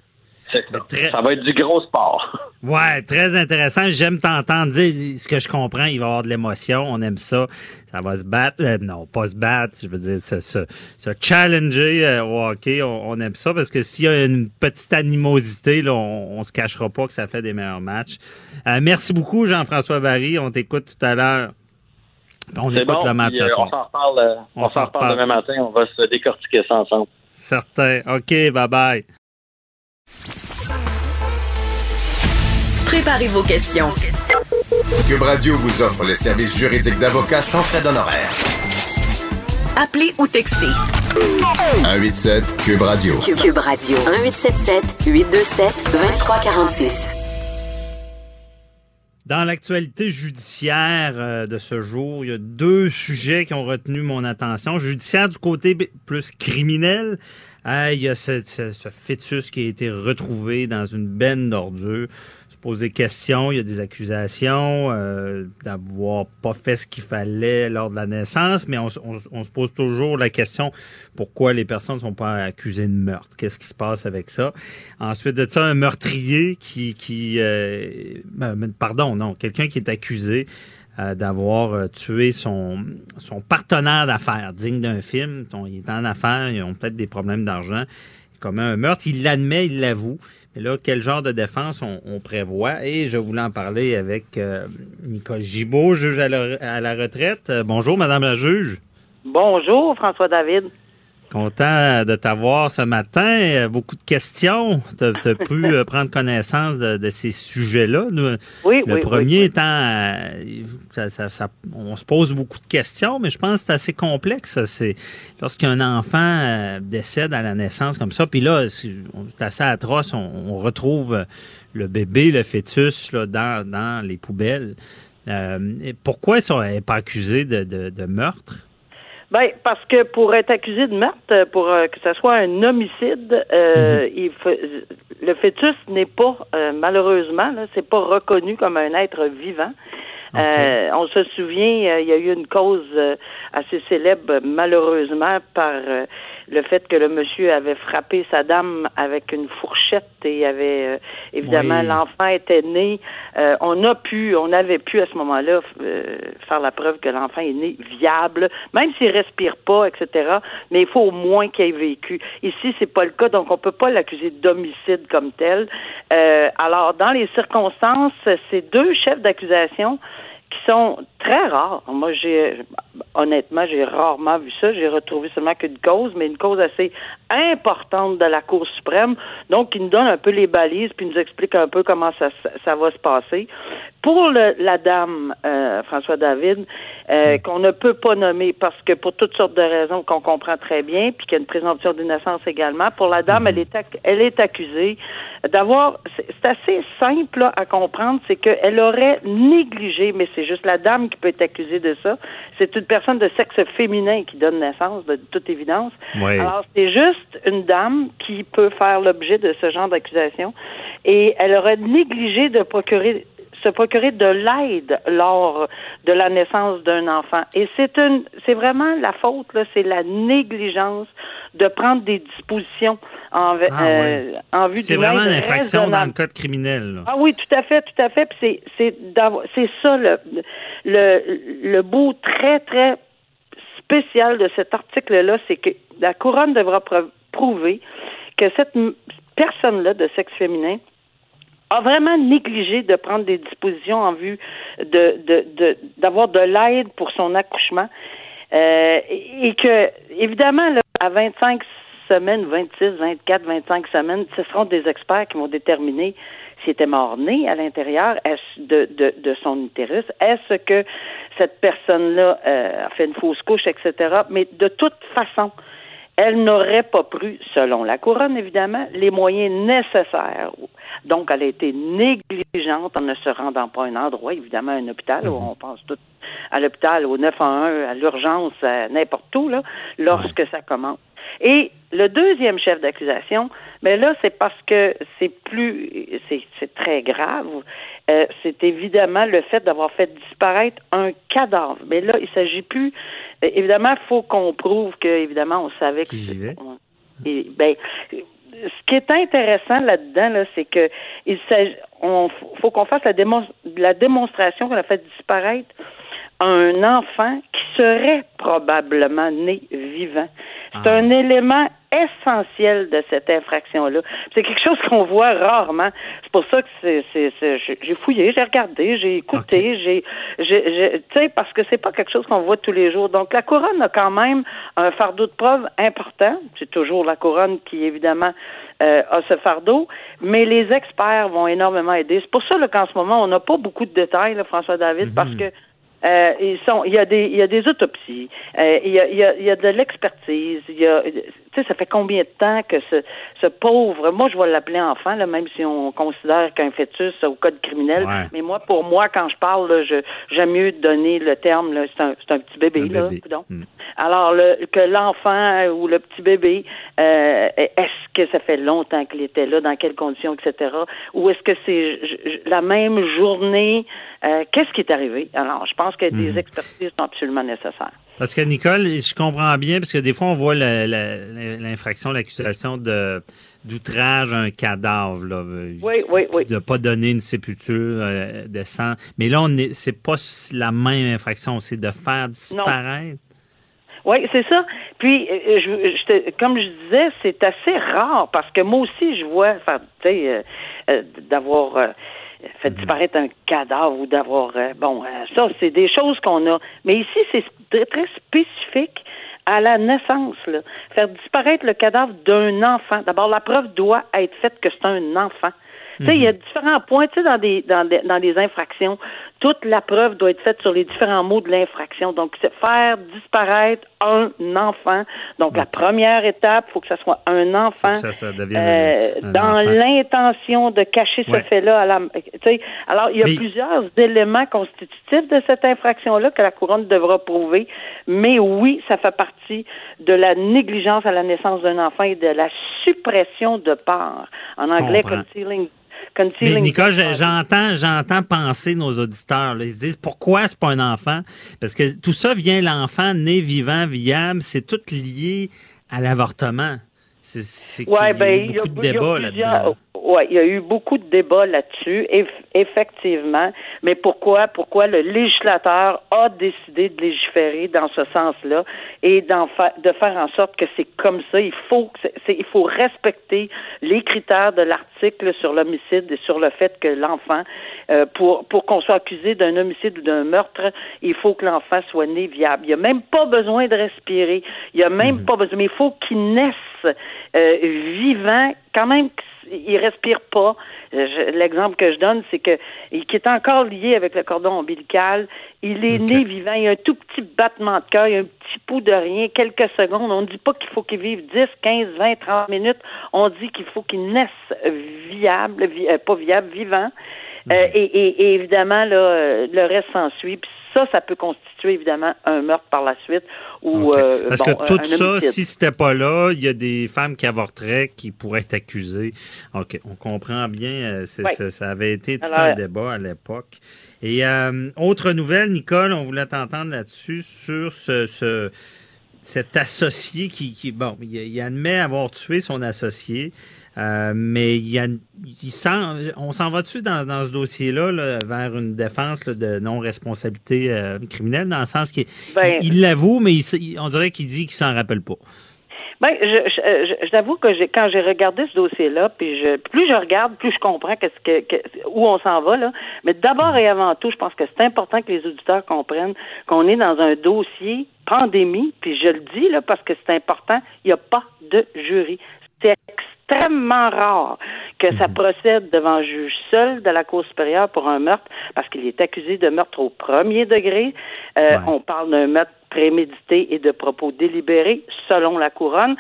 ça va être du gros sport. <laughs> Ouais, très intéressant. J'aime t'entendre dire ce que je comprends. Il va y avoir de l'émotion. On aime ça. Ça va se battre. Euh, non, pas se battre. Je veux dire, se, se, se challenger euh, au hockey. On, on, aime ça parce que s'il y a une petite animosité, là, on, on se cachera pas que ça fait des meilleurs matchs. Euh, merci beaucoup, Jean-François Barry. On t'écoute tout à l'heure. On écoute bon, le match ce soir. On s'en reparle, on, on s'en reparle demain matin. On va se décortiquer ça ensemble. Certain. OK, bye-bye. Préparez vos questions. Cube Radio vous offre les services juridiques d'avocats sans frais d'honoraires. Appelez ou textez. 187 Cube Radio. Cube Radio. 1877 827 2346. Dans l'actualité judiciaire de ce jour, il y a deux sujets qui ont retenu mon attention. Judiciaire du côté plus criminel. Ah, il y a ce, ce, fœtus qui a été retrouvé dans une benne d'ordures poser questions, il y a des accusations euh, d'avoir pas fait ce qu'il fallait lors de la naissance, mais on, se pose toujours la question pourquoi les personnes ne sont pas accusées de meurtre? Qu'est-ce qui se passe avec ça? Ensuite de ça, un meurtrier qui... euh, pardon, non, quelqu'un qui est accusé euh, d'avoir tué son, partenaire d'affaires, digne d'un film. Il est en affaires, ils ont peut-être des problèmes d'argent. Comme un meurtre, il l'admet, il l'avoue. Et là, quel genre de défense on, prévoit? Et je voulais en parler avec euh, Nicole Gibault, juge à la, retraite. Euh, bonjour, Madame la juge. Bonjour, François David. Content de t'avoir ce matin. Beaucoup de questions. Tu as, <laughs> pu euh, prendre connaissance de, de ces sujets-là. Oui, Le oui, premier oui, étant, ça, ça, ça, on se pose beaucoup de questions, mais je pense que c'est assez complexe. C'est lorsqu'un enfant décède à la naissance comme ça, puis là, c'est assez atroce. On, on, retrouve le bébé, le fœtus, là, dans, dans les poubelles. Euh, pourquoi ils n'est pas accusé de, de, de meurtre? Ben parce que pour être accusé de meurtre, pour euh, que ce soit un homicide, euh, mm -hmm. il faut, le fœtus n'est pas euh, malheureusement, c'est pas reconnu comme un être vivant. Okay. on se souvient, il y a eu une cause assez célèbre, malheureusement, par le fait que le monsieur avait frappé sa dame avec une fourchette et avait euh, évidemment oui. l'enfant était né. Euh, on a pu, on avait pu à ce moment-là euh, faire la preuve que l'enfant est né viable, même s'il respire pas, etc. Mais il faut au moins qu'il ait vécu. Ici, c'est pas le cas, donc on peut pas l'accuser d'homicide comme tel. alors, dans les circonstances, ces deux chefs d'accusation qui sont très rares. Moi, j'ai honnêtement, j'ai rarement vu ça. J'ai retrouvé seulement qu'une cause, mais une cause assez importante de la Cour suprême, donc qui nous donne un peu les balises, puis nous explique un peu comment ça, ça va se passer. Pour le, la dame, euh, François David, euh, qu'on ne peut pas nommer parce que pour toutes sortes de raisons qu'on comprend très bien, puis qu'il y a une présomption d'innocence également, pour la dame, elle est, elle est accusée d'avoir, c'est assez simple là, à comprendre, c'est qu'elle aurait négligé, mais c'est juste la dame qui peut être accusée de ça. C'est une personne de sexe féminin qui donne naissance, de toute évidence. Oui. Alors, c'est juste une dame qui peut faire l'objet de ce genre d'accusation. Et elle aurait négligé de procurer se procurer de l'aide lors de la naissance d'un enfant. Et c'est une, c'est vraiment la faute, là, c'est la négligence de prendre des dispositions en, ah, euh, oui. en vue C'est vraiment une infraction dans le code criminel. Là. Ah oui, tout à fait, tout à fait. Puis c'est, c'est, c'est ça le, le, le beau, très, très spécial de cet article-là, c'est que la couronne devra prouver que cette personne-là de sexe féminin a vraiment négligé de prendre des dispositions en vue de, de, de d'avoir de l'aide pour son accouchement euh, et que évidemment là, à 25 semaines, 26, 24, 25 semaines, ce seront des experts qui vont déterminer s'il était mort-né à l'intérieur de, de, de son utérus. Est-ce que cette personne-là euh, a fait une fausse couche, etc. Mais de toute façon, elle n'aurait pas pris, selon la couronne évidemment, les moyens nécessaires. Donc, elle a été négligente en ne se rendant pas à un endroit, évidemment, à un hôpital, où on pense tout à l'hôpital, au 911, à l'urgence, n'importe où, là, lorsque ça commence. Et le deuxième chef d'accusation, mais là, c'est parce que c'est plus, c'est très grave. Euh, c'est évidemment le fait d'avoir fait disparaître un cadavre. Mais là, il s'agit plus. Évidemment, il faut qu'on prouve que, évidemment, on savait que. Et, ben, ce qui est intéressant là-dedans, là, c'est que il on, faut qu'on fasse la, la démonstration qu'on a fait disparaître un enfant qui serait probablement né vivant. C'est un élément essentiel de cette infraction-là. C'est quelque chose qu'on voit rarement. C'est pour ça que c'est, c'est, j'ai fouillé, j'ai regardé, j'ai écouté, j'ai, j'ai, tu sais, parce que c'est pas quelque chose qu'on voit tous les jours. Donc la couronne a quand même un fardeau de preuve important. C'est toujours la couronne qui évidemment euh, a ce fardeau, mais les experts vont énormément aider. C'est pour ça qu'en ce moment on n'a pas beaucoup de détails, là, François David, parce mhm. que euh, ils sont, il y a des, il y a des autopsies, euh, il, y a, il, y a, il y a de l'expertise. Il y a, tu sais, ça fait combien de temps que ce, ce pauvre, moi je vais l'appeler enfant, là, même si on considère qu'un fœtus au code criminel. Mais moi, pour moi, quand je parle, là, je, j'aime mieux donner le terme. Là, c'est un, c'est un petit bébé, là. Hmm. Alors le, que l'enfant ou le petit bébé, euh, est-ce que ça fait longtemps qu'il était là, dans quelles conditions, etc. Ou est-ce que c'est la même journée? qu'est-ce qui est arrivé? Alors, je pense que des mhm. expertises sont absolument nécessaires. Parce que Nicole, je comprends bien, parce que des fois on voit l'infraction, l'accusation de d'outrage à un cadavre, là, oui, oui, oui. de pas donner une sépulture euh, de sang. Mais là, on c'est pas la même infraction, c'est de faire disparaître? Oui, c'est ça. Puis, euh, je, comme je disais, c'est assez rare parce que moi aussi, je vois, tu sais, euh, d'avoir fait disparaître un cadavre ou d'avoir euh, bon euh, ça c'est des choses qu'on a mais ici c'est très, spécifique à la naissance là. faire disparaître le cadavre d'un enfant d'abord la preuve doit être faite que c'est un enfant tu sais, il y a mhm. différents points, tu sais, dans des, dans des, dans des infractions toute la preuve doit être faite sur les différents mots de l'infraction. Donc, c'est faire disparaître un enfant. Donc, la première étape, il faut que ce soit un enfant. Ça, ça euh, dans l'intention de cacher ce fait-là. À la, alors, il y a plusieurs éléments constitutifs de cette infraction-là que la couronne devra prouver. Mais oui, ça fait partie de la négligence à la naissance d'un enfant et de la suppression de part. En anglais, concealing mais Nicole, j'entends, j'entends penser nos auditeurs. Ils se disent pourquoi c'est pas un enfant? Parce que tout ça vient l'enfant né vivant, viable, c'est tout lié à l'avortement. C'est ouais, ben, beaucoup de débats là-dedans. Oui, il y a eu beaucoup de débats là-dessus, effectivement. Mais pourquoi, pourquoi le législateur a décidé de légiférer dans ce sens-là et d'en de faire en sorte que c'est comme ça? Il faut, il faut respecter les critères de l'article sur l'homicide et sur le fait que l'enfant, euh, pour, pour qu'on soit accusé d'un homicide ou d'un meurtre, il faut que l'enfant soit né viable. Il n'y a même pas besoin de respirer. Il n'y a même mhm. pas besoin, mais il faut qu'il naisse euh, vivant, quand même il respire pas. L'exemple que je donne, c'est que qui est encore lié avec le cordon ombilical. Il est né vivant. Il y a un tout petit battement de cœur, il y a un petit pouls de rien, quelques secondes. On ne dit pas qu'il faut qu'il vive 10, 15, 20, 30 minutes. On dit qu'il faut qu'il naisse viable, euh, pas viable, vivant. Euh, et, évidemment, là, euh, le reste s'ensuit. Puis ça, ça peut constituer évidemment un meurtre par la suite. Ou, euh, Parce que tout ça, si c'était pas là, il y a des femmes qui avorteraient qui pourraient être accusées. OK, on comprend bien. ça, avait été tout un débat à l'époque. Et autre nouvelle, Nicole, on voulait t'entendre là-dessus sur ce, cet associé qui, qui bon, il admet avoir tué son associé. Euh, mais il y a, il on s'en va dessus dans, dans ce dossier-là vers une défense de non-responsabilité euh, criminelle, dans le sens qu'il ben, il l'avoue, mais on dirait qu'il dit qu'il s'en rappelle pas. Ben, je, j'avoue que j'ai, quand j'ai regardé ce dossier-là, puis je, plus je regarde, plus je comprends qu'est-ce que, où on s'en va là. Mais d'abord et avant tout, je pense que c'est important que les auditeurs comprennent qu'on est dans un dossier pandémie, puis je le dis là parce que c'est important. Il n'y a pas de jury. C'est extrêmement rare que ça mhm. procède devant un juge seul de la Cour supérieure pour un meurtre, parce qu'il est accusé de meurtre au premier degré. Euh, on parle d'un meurtre prémédité et de propos délibérés, selon la couronne.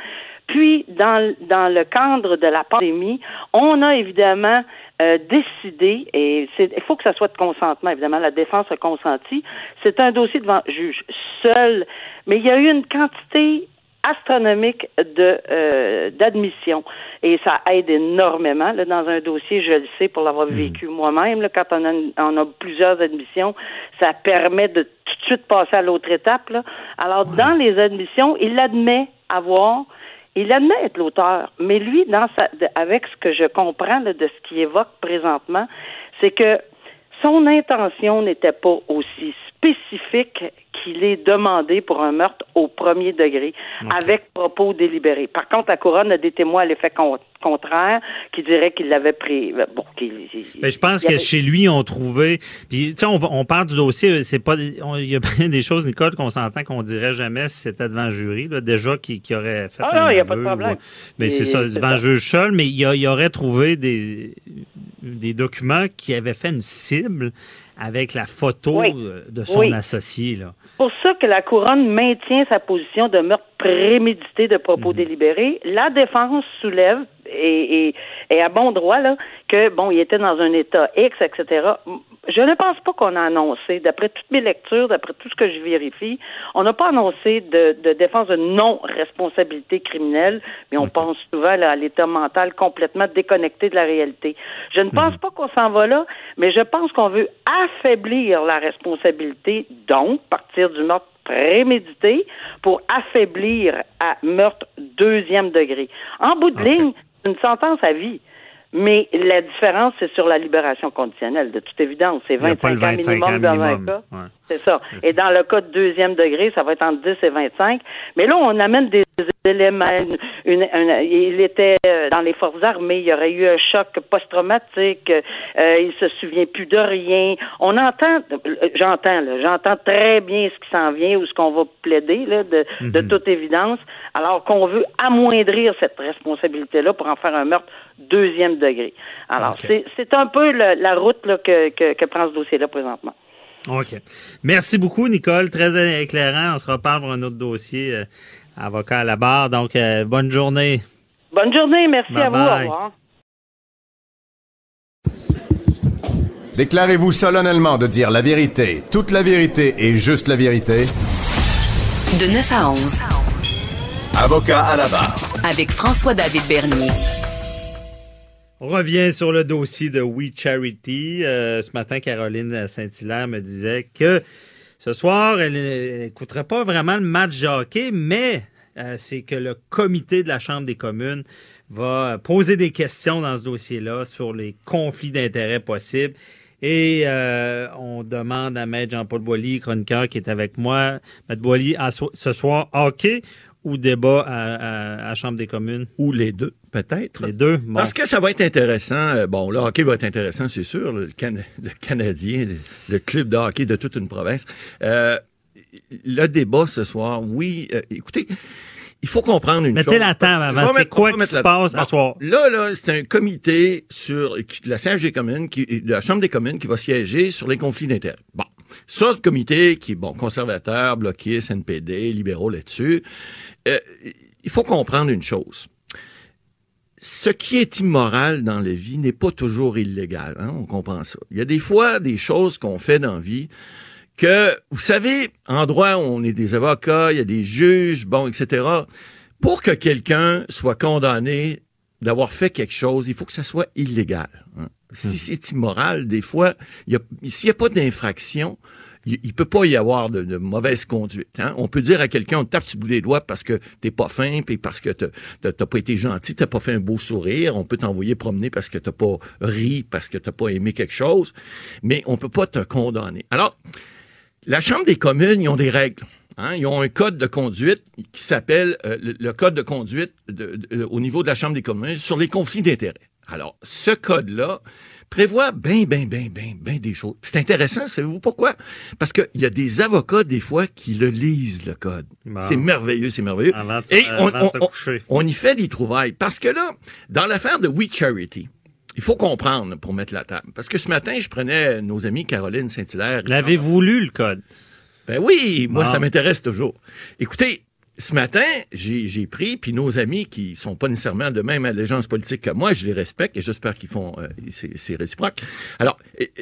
Puis, dans, dans le cadre de la pandémie, on a évidemment euh, décidé, et il faut que ça soit de consentement, évidemment, la défense a consenti, c'est un dossier devant juge seul, mais il y a eu une quantité astronomique de euh, d'admission et ça aide énormément là, dans un dossier je le sais pour l'avoir hmm. vécu moi-même là, quand on a, on a plusieurs admissions ça permet de tout de suite passer à l'autre étape là. alors dans les admissions il admet avoir il admet être l'auteur, mais lui, dans sa, avec ce que je comprends de ce qu'il évoque présentement, c'est que son intention n'était pas aussi spécifique qu'il est demandé pour un meurtre au premier degré, avec propos délibérés. Par contre, la couronne a des témoins à l'effet contraire qui diraient qu'il l'avait pris. Euh, bon, Mais je pense que chez lui, on trouvait. Puis, tu sais, on, parle du dossier. C'est pas. Il y a <laughs> bien des choses, Nicole, qu'on s'entend qu'on dirait jamais si c'était devant le jury. Là, déjà qui, qui aurait fait. Ah non, il n'y a pas de problème. Mais c'est ça, devant le juge seul. Mais il y, aurait trouvé des des documents qui avaient fait une cible avec la photo euh, de son associé. Là. Pour ça que la couronne maintient sa position de meurtre prémédité de propos mhm. délibérés. La défense soulève et, et, à bon droit là que bon, il était dans un état X, etc. Je ne pense pas qu'on a annoncé, d'après toutes mes lectures, d'après tout ce que je vérifie, on n'a pas annoncé de, défense de non-responsabilité criminelle, mais on pense souvent à l'état mental complètement déconnecté de la réalité. Je ne pense mhm. pas qu'on s'en va là, mais je pense qu'on veut affaiblir la responsabilité, donc partir du meurtre prémédité pour affaiblir à meurtre deuxième degré. En bout de ligne, une sentence à vie. Mais la différence, c'est sur la libération conditionnelle, de toute évidence. C'est 25, ans minimum dans un cas. C'est ça. Et dans le cas de deuxième degré, ça va être entre 10 et 25. Mais là, on amène des éléments. Une, il était euh, dans les forces armées, il y aurait eu un choc post-traumatique, euh, il se souvient plus de rien. On entend, j'entends, j'entends très bien ce qui s'en vient ou ce qu'on va plaider, là, de, de mhm. toute évidence, alors qu'on veut amoindrir cette responsabilité-là pour en faire un meurtre deuxième degré. Alors, c'est un peu la route là, que, que, que prend ce dossier-là présentement. OK. Merci beaucoup, Nicole. Très éclairant. On se reparle pour un autre dossier. Euh, avocat à la barre. Donc, euh, bonne journée. Bonne journée. Merci à vous. Au revoir. Déclarez-vous solennellement de dire la vérité, toute la vérité et juste la vérité. De 9 à 11. Avocat à la barre. Avec François-David Bernier. On revient sur le dossier de We Charity. Euh, ce matin, Caroline Saint-Hilaire me disait que ce soir, elle n'écouterait pas vraiment le match de hockey, mais euh, c'est que le comité de la Chambre des communes va poser des questions dans ce dossier-là sur les conflits d'intérêts possibles. Et euh, on demande à Maître Jean-Paul Boilly, chroniqueur qui est avec moi, Maître Boilly, ce soir, hockey ou débat à, à, Chambre des communes? Ou les deux, peut-être. Les deux, Parce que ça va être intéressant. Euh, bon, le hockey va être intéressant, c'est sûr. Le, Canadien, le, club de hockey de toute une province. Euh, le débat ce soir, oui, euh, écoutez, il faut comprendre une Mettez chose. la table avant. C'est quoi qui se passe ce soir? Là, là, c'est un comité sur la siège des communes, qui, de la Chambre des communes qui va siéger sur les conflits d'intérêts. Bon. Ça, le comité qui est, bon, conservateur, bloquiste, NPD, libéraux là-dessus, euh, il faut comprendre une chose. Ce qui est immoral dans la vie n'est pas toujours illégal. Hein? On comprend ça. Il y a des fois des choses qu'on fait dans la vie que, vous savez, en droit, on est des avocats, il y a des juges, bon, etc. Pour que quelqu'un soit condamné d'avoir fait quelque chose, il faut que ça soit illégal. Hein? Si hmm. c'est immoral, des fois, s'il n'y a pas d'infraction, il, ne peut pas y avoir de, mauvaise conduite. Hein? On peut dire à quelqu'un, on te tape le bout des doigts parce que t'es pas fin, puis parce que t'as pas été gentil, t'as pas fait un beau sourire. On peut t'envoyer promener parce que t'as pas ri, parce que t'as pas aimé quelque chose, mais on peut pas te condamner. Alors, la Chambre des communes, ils ont des règles. Hein? Ils ont un code de conduite qui s'appelle euh, le, code de conduite au niveau de la Chambre des communes sur les conflits d'intérêts. Alors, ce code-là prévoit bien, bien, bien, bien, bien des choses. C'est intéressant, savez-vous pourquoi? Parce qu'il y a des avocats, des fois, qui le lisent, le code. C'est merveilleux, c'est merveilleux. Et on, on, y fait des trouvailles. Parce que là, dans l'affaire de We Charity, il faut comprendre pour mettre la table. Parce que ce matin, je prenais nos amis Caroline Saint-Hilaire. L'avez-vous lu, le code? Ben oui, moi, ça m'intéresse toujours. Écoutez, ce matin, j'ai pris, puis nos amis qui sont pas nécessairement de même allégeance politique que moi, je les respecte et j'espère qu'ils font, euh, c'est réciproque. Alors,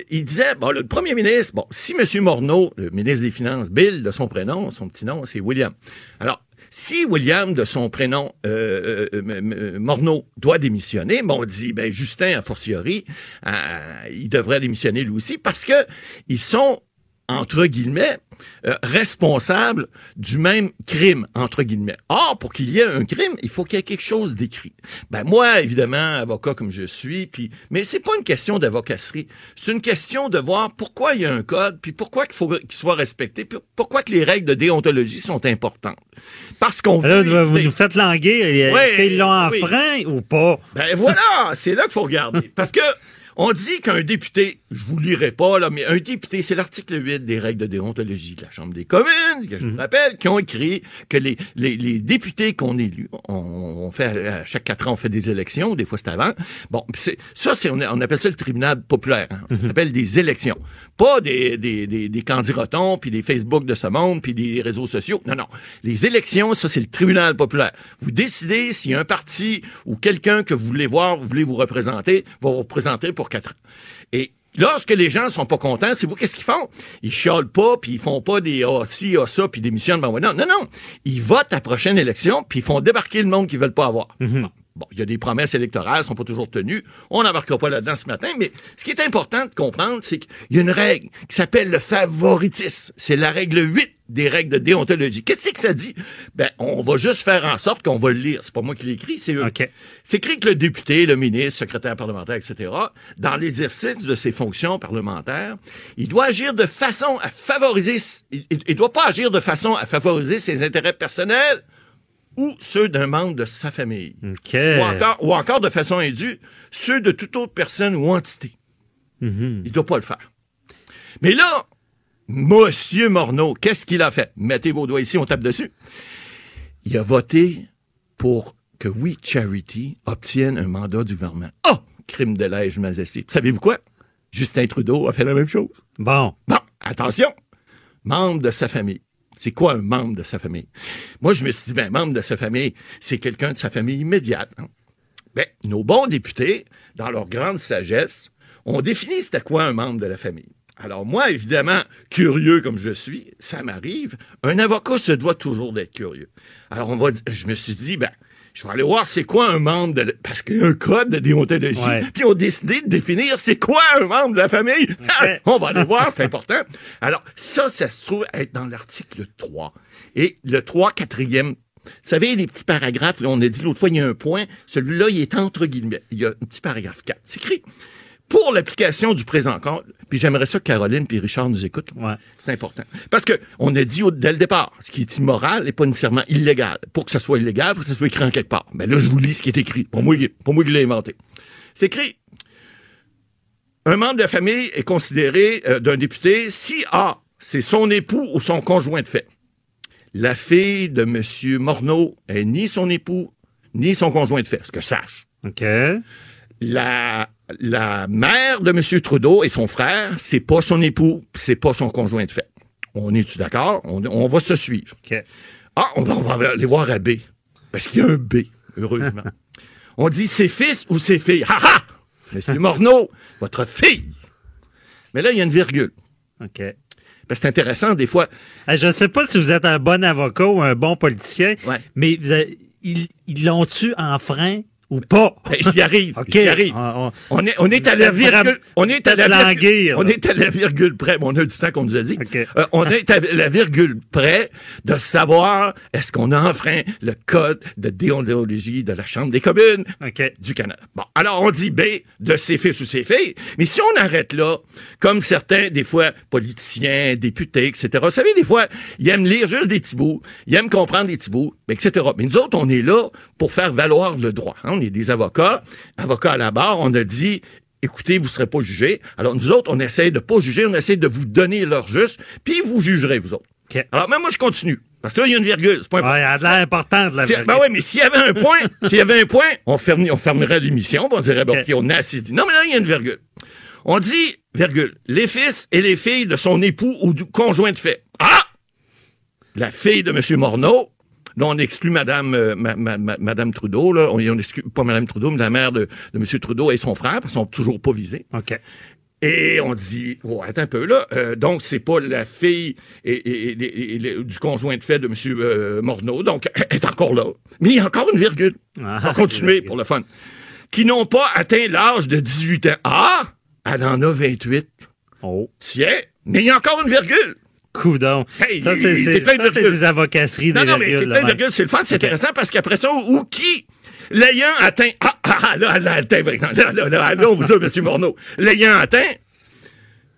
il disait, bon, le premier ministre, bon, si M. Morneau, le ministre des Finances, Bill, de son prénom, son petit nom, c'est William. Alors, si William, de son prénom, euh, euh, Morneau, doit démissionner, bon, on dit, ben, Justin, a fortiori, il devrait démissionner lui aussi parce que ils sont entre guillemets, euh, responsable du même crime, entre guillemets. Or, pour qu'il y ait un crime, il faut qu'il y ait quelque chose d'écrit. Ben moi, évidemment, avocat comme je suis, puis mais c'est pas une question d'avocasserie. C'est une question de voir pourquoi il y a un code, puis pourquoi il faut qu'il soit respecté, puis pourquoi que les règles de déontologie sont importantes. Parce qu'on Là, veut vous nous faites languer. Est-ce qu'ils l'ont oui. enfreint ou pas? ben voilà, c'est là qu'il faut regarder. <laughs> Parce que on dit qu'un député, je vous lirai pas, là, mais un député, c'est l'article 8 des règles de déontologie de la Chambre des communes, que je vous rappelle, qui ont écrit que les, les, les députés qu'on élu, on, on fait, à chaque quatre ans, on fait des élections, des fois c'est avant. Bon, c'est, ça, c'est, on, on appelle ça le tribunal populaire. hein. Ça s'appelle des élections. Pas des, des, des, des candidatons, puis des Facebook de ce monde, puis des réseaux sociaux. Non, non. Les élections, ça, c'est le tribunal populaire. Vous décidez si un parti ou quelqu'un que vous voulez voir, vous voulez vous représenter, va vous représenter pour Et lorsque les gens sont pas contents, c'est vous qu'est-ce qu'ils font? Ils chiolent pas, puis ils font pas des ah ci, ah ça, puis démissionnent. Ben, non, non, non. Ils votent à la prochaine élection, puis ils font débarquer le monde qu'ils veulent pas avoir. Bon. Bon, il y a des promesses électorales, elles sont pas toujours tenues. On n'embarquera pas là-dedans ce matin, mais ce qui est important de comprendre, c'est qu'il y a une règle qui s'appelle le favoritisme. C'est la règle 8 des règles de déontologie. Qu'est-ce que ça dit? Ben, on va juste faire en sorte qu'on va le lire. C'est pas moi qui l'écris, c'est eux. C'est écrit que le député, le ministre, secrétaire parlementaire, etc., dans l'exercice de ses fonctions parlementaires, il doit agir de façon à favoriser, il, il- il doit pas agir de façon à favoriser ses intérêts personnels ou ceux d'un membre de sa famille. Ou, encore, ou encore, de façon indue, ceux de toute autre personne ou entité. Il ne doit pas le faire. Mais là, Monsieur Morneau, qu'est-ce qu'il a fait? Mettez vos doigts ici, on tape dessus. Il a voté pour que We Charity obtienne un mandat du gouvernement. Oh! Crime de lège mazessi. Savez-vous quoi? Justin Trudeau a fait la même chose. Bon. Bon, attention. Membre de sa famille. C'est quoi un membre de sa famille? Moi, je me suis dit, ben, membre de sa famille, c'est quelqu'un de sa famille immédiate. hein. Ben, nos bons députés, dans leur grande sagesse, ont défini c'était quoi un membre de la famille. Alors moi, évidemment, curieux comme je suis, ça m'arrive. Un avocat se doit toujours d'être curieux. Alors on va, je me suis dit, ben, je vais aller voir c'est quoi un membre de, la- parce qu'il y a un code de déontologie. Ouais. Puis on a décidé de définir c'est quoi un membre de la famille. Ah, on va aller voir, c'est important. Alors ça, ça se trouve être dans l'article 3. Et le 3, quatrième vous savez, les petits paragraphes, là, on a dit l'autre fois, il y a un point. Celui-là, il est entre guillemets. Il y a un petit paragraphe 4. C'est écrit. Pour l'application du présent code, puis j'aimerais ça que Caroline puis Richard nous écoutent. C'est important. Parce que on a dit au- dès le départ, ce qui est immoral n'est pas nécessairement illégal. Pour que ça soit illégal, il faut que ça soit écrit en quelque part. Mais là, je vous lis ce qui est écrit. Pour moi, pour moi qui l'ai inventé. C'est écrit. Un membre de la famille est considéré euh, d'un député si A, c'est son époux ou son conjoint de fait. La fille de M. Morneau est ni son époux, ni son conjoint de fait, ce que je sache. OK. La, la mère de M. Trudeau et son frère, c'est pas son époux, c'est pas son conjoint de fait. On est-tu d'accord? On, on va se suivre. Ah, on, va- on va aller voir à B. Parce qu'il y a un B, heureusement. <laughs> on dit ses fils ou ses filles. Ha ha! Monsieur Morneau, votre fille. Mais là, il y a une virgule. OK. Ben, c'est intéressant, des fois. Hey, je ne sais pas si vous êtes un bon avocat ou un bon politicien, mais vous avez- ils ils l'ont-tu enfreint ou pas? Ben, <laughs> J'y arrive. <laughs> J'y arrive. On, On est, on est à la virgule. On est à la virgule. On est à la virgule près. Bon, on a du temps qu'on nous a dit. Euh, on est à la virgule près de savoir est-ce qu'on a enfreint le code de déontologie de la Chambre des communes du Canada. Bon, alors on dit B de ses fils ou ses filles. Mais si on arrête là, comme certains, des fois, politiciens, députés, etc., vous savez, des fois, ils aiment lire juste des petits bouts, ils aiment comprendre des petits bouts, etc. Mais nous autres, on est là pour faire valoir le droit. hein. On est des avocats, avocats à la barre, on a dit écoutez, vous ne serez pas jugés. Alors, nous autres, on essaie de pas juger, on essaie de vous donner l'heure juste, puis vous jugerez, vous autres. Alors, même moi, je continue. Parce que là, il y a une virgule. C'est pas Ouais, elle a importante, la virgule. Ben ouais, mais s'il y avait un point, <laughs> s'il y avait un point, on, ferme- on fermerait l'émission, on dirait, bon, OK, on a assez dit. Non, mais là, il y a une virgule. On dit, virgule, les fils et les filles de son époux ou du conjoint de fait. Ah! La fille de M. Morneau, Là, on exclut Madame, euh, ma- ma- ma- Madame Trudeau, là. On, on exclut pas Madame Trudeau, mais la mère de, de M. Trudeau et son frère, parce qu'ils sont toujours pas visés. OK. Et on dit, oh, attends un peu là, euh, donc c'est pas la fille et, du conjoint de fait de M. euh, Morneau, donc <coughs> elle est encore là. Mais il y a encore une virgule. Ah, on va continuer pour le fun. Qui n'ont pas atteint l'âge de 18 ans. Ah! Elle en a 28. Oh. Tiens, mais il y a encore une virgule. Coudon. Hey, ça, c'est des avocasseries. Non, des non, mais c'est plein de virgules, c'est le fun, c'est intéressant parce qu'après ça, ou qui, l'ayant atteint, ah, ah, ah, là, là, là, là, là, allons, vous, M. Morneau, l'ayant atteint,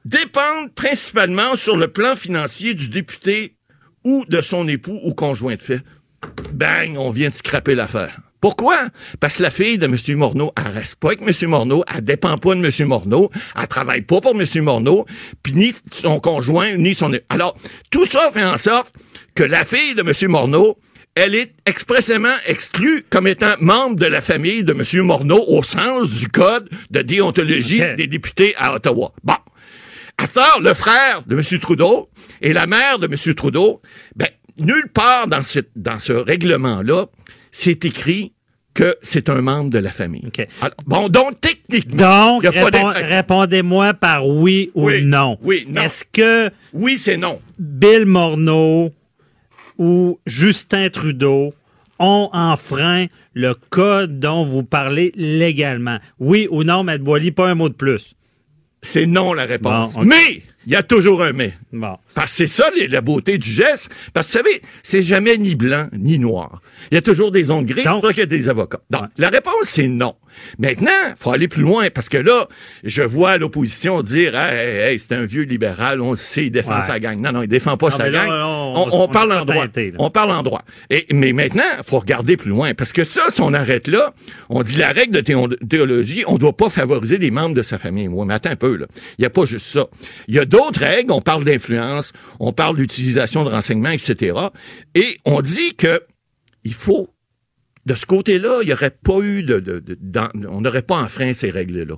dépendent principalement sur le plan financier du député ou de son époux ou conjoint de fait. Bang, on vient de scraper l'affaire. Pourquoi? Parce que la fille de M. Morneau, elle reste pas avec M. Morneau, elle dépend pas de M. Morneau, elle travaille pas pour M. Morneau, puis ni son conjoint, ni son... Alors, tout ça fait en sorte que la fille de M. Morneau, elle est expressément exclue comme étant membre de la famille de M. Morneau au sens du code de déontologie des députés à Ottawa. Bon. À cette heure, le frère de M. Trudeau et la mère de M. Trudeau, ben, nulle part dans ce, dans ce règlement-là, c'est écrit que c'est un membre de la famille. Alors, bon, donc, techniquement, Donc, répond- répondez-moi par oui ou Oui, non. oui, non. Est-ce que Oui, c'est non. Bill Morneau ou Justin Trudeau ont enfreint le code dont vous parlez légalement? Oui ou non, Maître Boily, pas un mot de plus. C'est non la réponse. Bon. Mais, il y a toujours un mais. Bon. Parce que c'est ça les- la beauté du geste. Parce que vous savez, c'est jamais ni blanc ni noir. Il y a toujours des ondes grises. C'est pour ça qu'il y a des avocats. Donc, la réponse, c'est non. Maintenant, faut aller plus loin parce que là, je vois l'opposition dire hey, hey, hey, c'est un vieux libéral, on le sait, il défend Ouais. sa gang. Non, non, il défend pas Non, sa là, gang. on- on, parle en droit. teinté. On parle en droit. Et, mais maintenant, faut regarder plus loin parce que ça, si on arrête là, on dit la règle de théo- théologie, on doit pas favoriser des membres de sa famille. Oui, mais attends un peu, là. Il y a pas juste ça. Il y a d'autres règles. On parle d'influence, on parle d'utilisation de renseignements, etc. Et on dit que il faut de ce côté-là, il n'y aurait pas eu de, on n'aurait pas enfreint ces règles-là.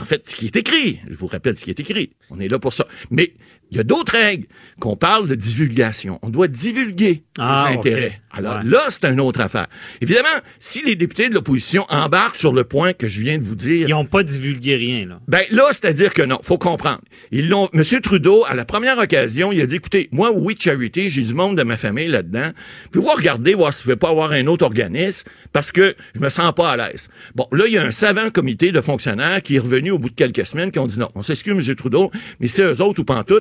En fait, ce qui est écrit, je vous répète ce qui est écrit, on est là pour ça. Mais il y a d'autres règles qu'on parle de divulgation. On doit divulguer ses Ah, intérêts. Alors Ouais. là, c'est une autre affaire. Évidemment, si les députés de l'opposition embarquent sur le point que je viens de vous dire, Ils n'ont pas divulgué rien, là. ben là, c'est-à-dire que non, faut comprendre. Ils l'ont. Monsieur Trudeau, à la première occasion, il a dit écoutez, moi, oui, charity, j'ai du monde de ma famille là-dedans. Puis voir regarder, voir s'il ne veut pas avoir un autre organisme, parce que je me sens pas à l'aise. Bon, là, il y a un savant comité de fonctionnaires qui est revenu au bout de quelques semaines, qui ont dit non, on s'excuse, Monsieur Trudeau, mais c'est eux autres ou pas en tout.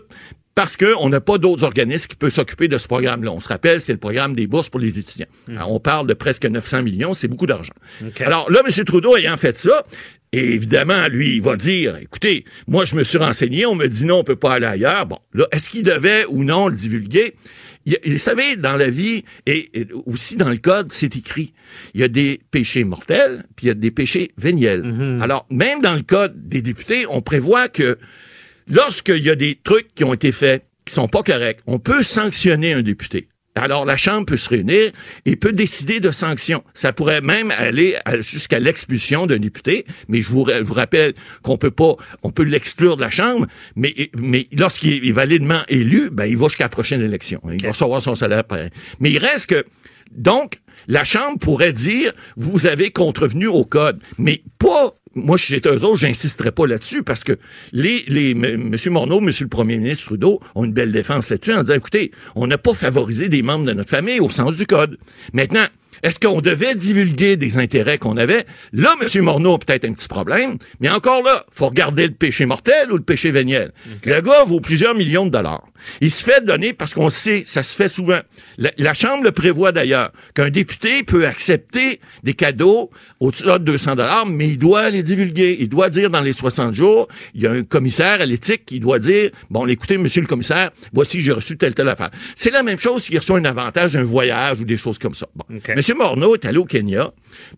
Parce qu'on n'a pas d'autres organismes qui peuvent s'occuper de ce programme-là. On se rappelle, c'est le programme des bourses pour les étudiants. Alors, on parle de presque 900 millions, c'est beaucoup d'argent. Alors là, M. Trudeau ayant fait ça, et évidemment, lui, il va dire, écoutez, moi, je me suis renseigné, on me dit non, on peut pas aller ailleurs. Bon, là, est-ce qu'il devait ou non le divulguer? Il Vous savez, dans la vie, et, et aussi dans le code, c'est écrit. Il y a des péchés mortels, puis il y a des péchés véniels. Alors, même dans le code des députés, on prévoit que lorsqu'il y a des trucs qui ont été faits qui sont pas corrects, on peut sanctionner un député. Alors, la Chambre peut se réunir et peut décider de sanctions. Ça pourrait même aller jusqu'à l'expulsion d'un député, mais je vous, ra- je vous rappelle qu'on peut pas, on peut l'exclure de la Chambre, mais, mais lorsqu'il est validement élu, ben, il va jusqu'à la prochaine élection. Il va recevoir son salaire. pareil. Mais il reste que, donc, la Chambre pourrait dire, vous avez contrevenu au code, mais pas moi, chez eux autres, j'insisterai pas là-dessus parce que les, les, M. Morneau, M. le premier ministre Trudeau ont une belle défense là-dessus en disant, écoutez, on n'a pas favorisé des membres de notre famille au sens du code. Maintenant, est-ce qu'on devait divulguer des intérêts qu'on avait? Là, M. Morneau a peut-être un petit problème, mais encore là, faut regarder le péché mortel ou le péché véniel. Le gars vaut plusieurs millions de dollars. Il se fait donner, parce qu'on sait, ça se fait souvent. La, la Chambre le prévoit d'ailleurs, qu'un député peut accepter des cadeaux au-dessus de 200 dollars, mais il doit les divulguer. Il doit dire dans les 60 jours, il y a un commissaire à l'éthique qui doit dire, bon, écoutez, monsieur le commissaire, voici, j'ai reçu telle, telle affaire. C'est la même chose s'il reçoit un avantage, un voyage ou des choses comme ça. Bon. Monsieur Morneau est allé au Kenya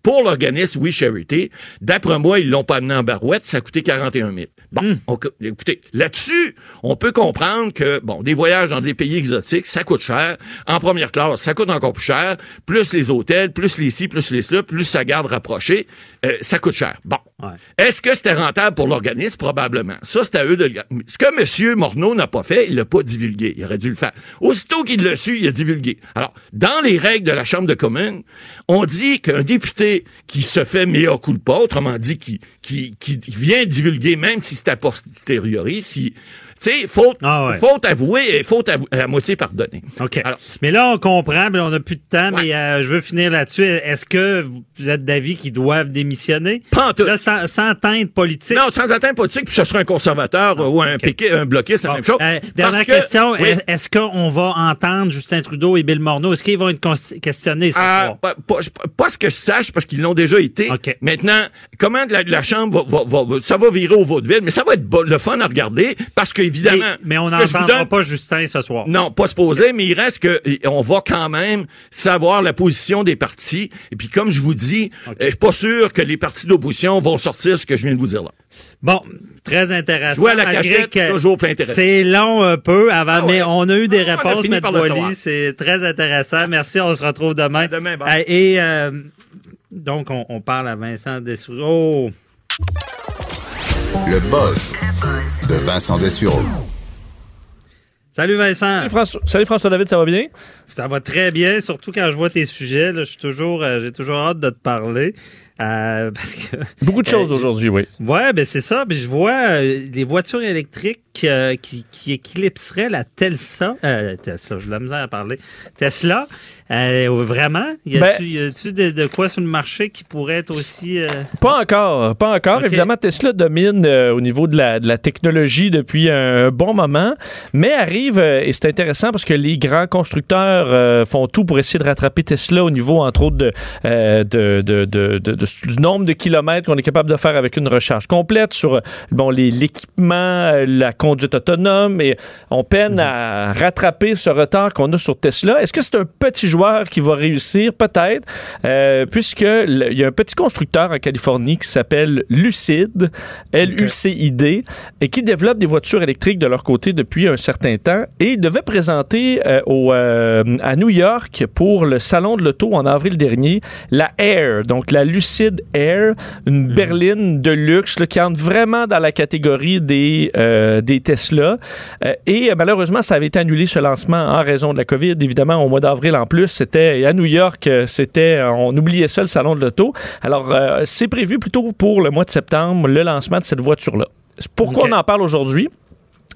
pour l'organisme We Charity. D'après moi, ils l'ont pas amené en barouette, ça a coûté 41 000. Bon, on- écoutez, là-dessus, on peut comprendre que, bon, des voyages dans des pays exotiques, ça coûte cher. En première classe, ça coûte encore plus cher. Plus les hôtels, plus les ci, plus les cela, plus sa garde rapprochée, euh, ça coûte cher. Bon. Est-ce que c'était rentable pour l'organisme? Probablement. Ça, c'est à eux de le Ce que M. Morneau n'a pas fait, il l'a pas divulgué. Il aurait dû le faire. Aussitôt qu'il l'a su, il a divulgué. Alors, dans les règles de la Chambre de communes, on dit qu'un député qui se fait mea culpa, autrement dit, qui, qui, qui vient divulguer, même si c'est a posteriori, si sais, faute, Ah ouais. faute avouée et faute avou- à moitié pardonnée. OK. mais là, on comprend, mais on n'a plus de temps, mais euh, je veux finir là-dessus. Est-ce que vous êtes d'avis qu'ils doivent démissionner? Pas en tout. Là, sans, sans atteinte politique? Non, sans atteinte politique, puis ce sera un conservateur euh, ou un piqué, un bloquiste, c'est la même chose. Euh, dernière que- question. Oui. Est-ce qu'on va entendre Justin Trudeau et Bill Morneau? Est-ce qu'ils vont être questionnés ce Ah, soir? pas, pas- pas ce que je sache, parce qu'ils l'ont déjà été. Maintenant, comment la, la Chambre va, va- va- ça va virer au vaudeville, mais ça va être le fun à regarder, parce qu'évidemment... Mais on je vous n'entendra pas Justin ce soir. Non, pas se poser, mais il reste que on va quand même savoir la position des partis. Et puis, comme je vous dis, euh, je suis pas sûr que les partis d'opposition vont sortir ce que je viens de vous dire là. Bon, très intéressant. À la cachette, que toujours plein intéressant. C'est long un peu avant, mais on a eu des Ah, on réponses, M. Boily. C'est très intéressant. Merci, on se retrouve demain. Euh, Et euh, donc, on, on parle à Vincent Dessureau. Le buzz de Vincent Dessureau. Salut Vincent. Salut François, salut François David, ça va bien? Ça va très bien, surtout quand je vois tes sujets. là, je suis toujours, euh, j'ai toujours hâte de te parler. Euh, <laughs> parce que Beaucoup de choses Euh, aujourd'hui, oui. Ouais, ben c'est ça. Ben, je vois euh, des voitures électriques euh, qui, qui éclipseraient la Tesla. Euh, Tesla, j'ai de la misère à parler. Tesla. Euh, vraiment? Y Ben- a-tu a-tu de, de quoi sur le marché qui pourrait être aussi. euh, Pas encore, pas encore. Évidemment, Tesla domine euh, au niveau de la, de la technologie depuis un bon moment, mais arrive, et c'est intéressant parce que les grands constructeurs font tout pour essayer de rattraper Tesla au niveau, entre autres, de, de- du nombre de kilomètres qu'on est capable de faire avec une recharge complète sur bon, l'équipement, la conduite autonome, et on peine à rattraper ce retard qu'on a sur Tesla. Est-ce que c'est un petit joueur qui va réussir? Peut-être, euh, puisque il y a un petit constructeur en Californie qui s'appelle Lucid, L-U-C-I-D, et qui développe des voitures électriques de leur côté depuis un certain temps. Et il devait présenter euh, au, euh, à New York pour le salon de l'auto en avril dernier la Air, donc la Lucid Air, une berline de luxe là, qui entre vraiment dans la catégorie des, euh, des Tesla. Et malheureusement, ça avait été annulé ce lancement en raison de la COVID. Évidemment, au mois d'avril en plus, c'était à New York, euh, c'était on oubliait ça le salon de l'auto. Alors, euh, c'est prévu plutôt pour le mois de septembre le lancement de cette voiture-là. Pourquoi on en parle aujourd'hui?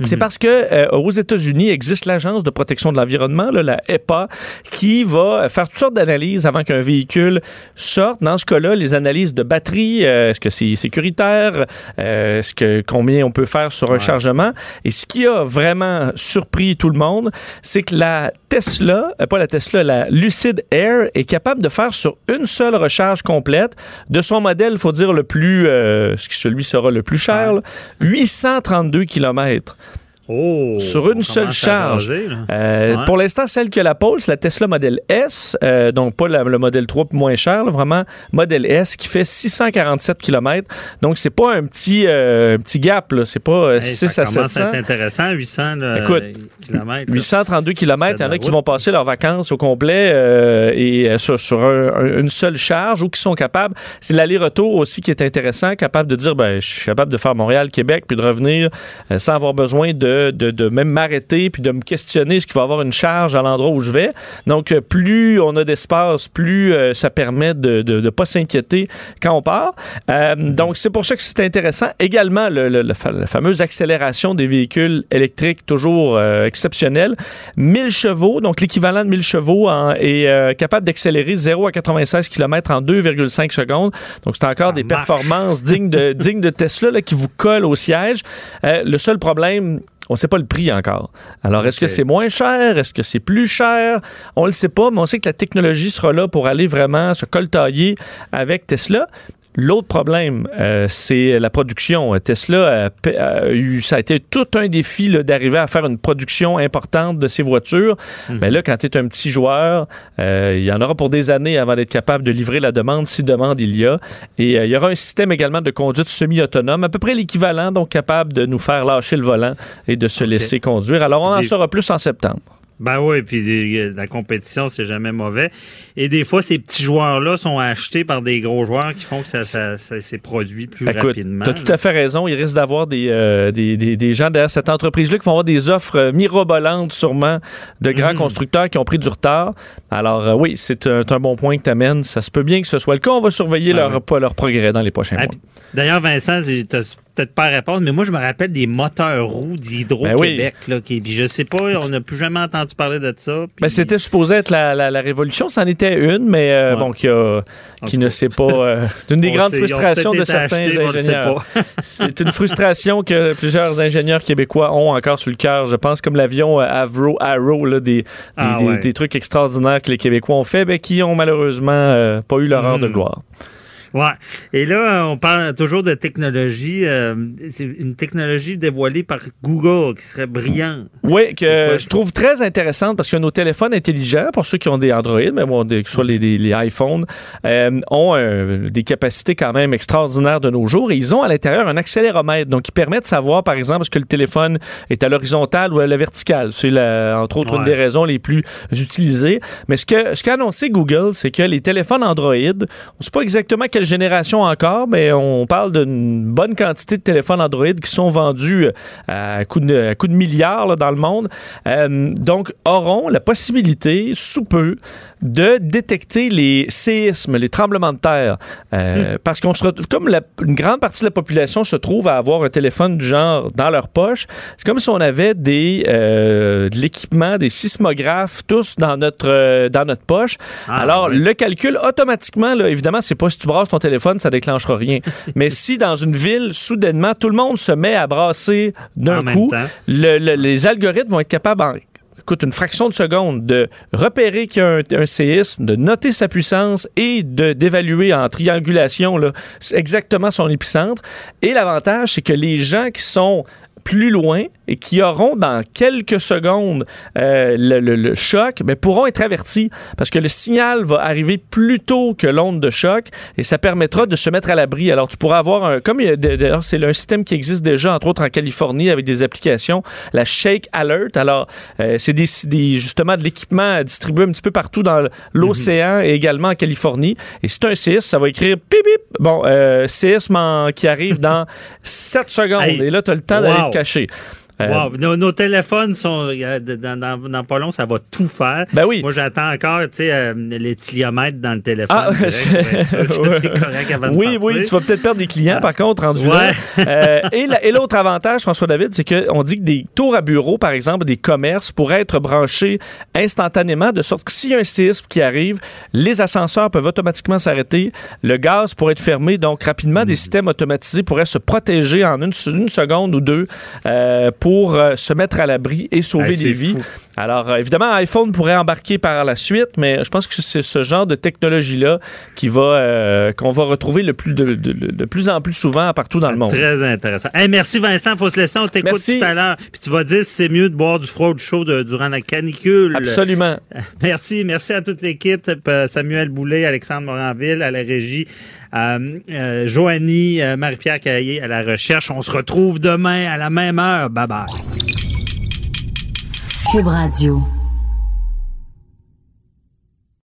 C'est parce que euh, aux États-Unis existe l'agence de protection de l'environnement, la EPA, qui va faire toutes sortes d'analyses avant qu'un véhicule sorte. Dans ce cas-là, les analyses de batterie, euh, est-ce que c'est sécuritaire, euh, est-ce que combien on peut faire sur un chargement? Et ce qui a vraiment surpris tout le monde, c'est que la Tesla, euh, pas la Tesla, la Lucid Air est capable de faire sur une seule recharge complète de son modèle, il faut dire le plus, euh, ce qui celui sera le plus cher, là, 832 km. Sur une seule charge. Euh, Ouais. Pour l'instant, celle que la pole, c'est la Tesla Model S, euh, donc pas la- le modèle 3 moins cher, là, vraiment Model S qui fait 647 km. Donc c'est pas un petit euh, un petit gap, là. c'est pas euh, Hey, 6 ça à commence 700. à être intéressant, 800 là, Écoute, là. 832 km, il y en a qui vont passer leurs vacances au complet et sur, sur un- un- une seule charge ou qui sont capables. C'est l'aller-retour aussi qui est intéressant, capable de dire ben, je suis capable de faire Montréal-Québec puis de revenir sans avoir besoin de, de, de même m'arrêter puis de me questionner est-ce qu'il va y avoir une charge à l'endroit où je vais. Donc, euh, plus on a d'espace, plus euh, ça permet de ne pas s'inquiéter quand on part. Euh, donc, c'est pour ça que c'est intéressant. Également, le, la fameuse accélération des véhicules électriques, toujours euh, exceptionnelle. 1000 chevaux, donc l'équivalent de 1000 chevaux en- est capable d'accélérer 0 à 96 km en 2,5 secondes. Donc, c'est encore des performances dignes de, <laughs> dignes de Tesla là, qui vous collent au siège. Le seul problème, on ne sait pas le prix encore. Alors, est-ce que c'est moins cher? Est-ce que c'est plus cher? On ne le sait pas, mais on sait que la technologie sera là pour aller vraiment se coltailler avec Tesla. L'autre problème, euh, c'est la production. Tesla a, eu, ça a été tout un défi d'arriver à faire une production importante de ses voitures. Mais là, quand tu es un petit joueur, euh, il y en aura pour des années avant d'être capable de livrer la demande, si demande il y a. Et euh, il y aura un système également de conduite semi-autonome, à peu près l'équivalent, donc capable de nous faire lâcher le volant et de se laisser conduire. Alors, on en saura plus en septembre. Ben oui, puis la compétition, c'est jamais mauvais. Et des fois, ces petits joueurs-là sont achetés par des gros joueurs qui font que ça, ça, ça s'est produit plus Écoute, rapidement. tu as tout à fait raison. Il risque d'avoir des, euh, des, des- des gens derrière cette entreprise-là qui vont avoir des offres mirobolantes, sûrement, de grands Mhm. constructeurs qui ont pris du retard. Alors, euh, oui, c'est un, un bon point que tu amènes. Ça se peut bien que ce soit le cas. On va surveiller Ben leur, leur progrès dans les prochains Ah, mois. D'ailleurs, Vincent, tu as peut-être pas répondre, mais moi, je me rappelle des moteurs roues d'Hydro-Québec. Ben qui, puis je sais pas, on n'a plus jamais entendu parler de ça. puis- Ben, c'était supposé être la, la, la révolution, c'en était une, mais euh, bon, qui, a- qui ne sait pas. euh, <laughs> c'est une des On grandes sait, frustrations de certains achetés, ingénieurs. <laughs> c'est une frustration que plusieurs ingénieurs québécois ont encore sur le cœur. Je pense comme l'avion euh, Avro Arrow, là, des, des, Ah des- ouais. des trucs extraordinaires que les Québécois ont fait, mais qui ont malheureusement euh, pas eu leur heure de Mm. gloire. Ouais. Et là, on parle toujours de technologie. euh, c'est une technologie dévoilée par Google qui serait brillante. Oui, que je trouve très intéressante parce que nos téléphones intelligents, pour ceux qui ont des Android, mais bon, que ce soit les, les- les iPhones, euh, ont euh, des capacités quand même extraordinaires de nos jours et ils ont à l'intérieur un accéléromètre, donc qui permet de savoir, par exemple, est-ce que le téléphone est à l'horizontale ou à la verticale. C'est entre autres une Ouais. des raisons les plus utilisées. Mais ce que ce qu'a annoncé Google, c'est que les téléphones Android, on ne sait pas exactement quelle génération encore, mais on parle d'une bonne quantité de téléphones Android qui sont vendus euh, à coups de, à de milliards là, dans le monde. Euh, donc, auront la possibilité, sous peu, de détecter les séismes, les tremblements de terre. Euh, Parce qu'on se retrouve, comme la- une grande partie de la population se trouve à avoir un téléphone du genre dans leur poche, c'est comme si on avait des, euh, de l'équipement, des sismographes, tous dans notre, dans notre poche. Alors, le calcul, automatiquement, là, évidemment, c'est pas si tu brasses ton téléphone, ça déclenchera rien. <laughs> Mais si dans une ville, soudainement, tout le monde se met à brasser d'un coup, temps. le- le- les algorithmes vont être capables en écoute, une fraction de seconde de repérer qu'il y a un, un séisme, de noter sa puissance et de d'évaluer en triangulation là, exactement son épicentre. Et l'avantage, c'est que les gens qui sont plus loin et qui auront dans quelques secondes euh, le, le- le choc, mais pourront être avertis parce que le signal va arriver plus tôt que l'onde de choc et ça permettra de se mettre à l'abri. Alors tu pourras avoir un, comme d'ailleurs c'est un système qui existe déjà entre autres en Californie avec des applications, la Shake Alert. Alors euh, c'est des, des- justement de l'équipement distribué un petit peu partout dans l'océan et également en Californie. Et c'est un séisme, ça va écrire pip pip. Bon, euh, séisme en- qui arrive dans 7 secondes Hey, et là tu as le temps d'aller Euh, Wow. Nos, nos téléphones sont euh, dans, dans, dans pas long, ça va tout faire. Ben oui. Moi, j'attends encore, tu sais, euh, l'étiliomètre dans le téléphone. Ah, direct, <laughs> ouais. correct avant de oui, partir. oui, tu vas peut-être perdre des clients, par contre, rendu Ouais. là. <laughs> Euh, et la- et l'autre avantage, François David, c'est qu'on dit que des tours à bureau, par exemple, des commerces, pourraient être branchés instantanément, de sorte que s'il y a un séisme qui arrive, les ascenseurs peuvent automatiquement s'arrêter, le gaz pourrait être fermé, donc rapidement, Mm. des systèmes automatisés pourraient se protéger en une, une seconde ou deux euh, pour euh, se mettre à l'abri et sauver Ah, des vies. fou. Alors, euh, évidemment, iPhone pourrait embarquer par la suite, mais je pense que c'est ce genre de technologie-là qui va, euh, qu'on va retrouver le plus, de, de- de- de plus en plus souvent partout dans le monde. Très intéressant. Hey, merci Vincent, faut se laisser, on t'écoute tout à l'heure. Puis tu vas dire si c'est mieux de boire du froid ou du chaud de- durant la canicule. Absolument. <laughs> Merci, merci à toute l'équipe. Euh, Samuel Boulet, Alexandre Moranville à la régie, euh, euh, Joanie, Marie-Pierre Caillé à la recherche. On se retrouve demain à la même heure. Bye bye. Cube Radio.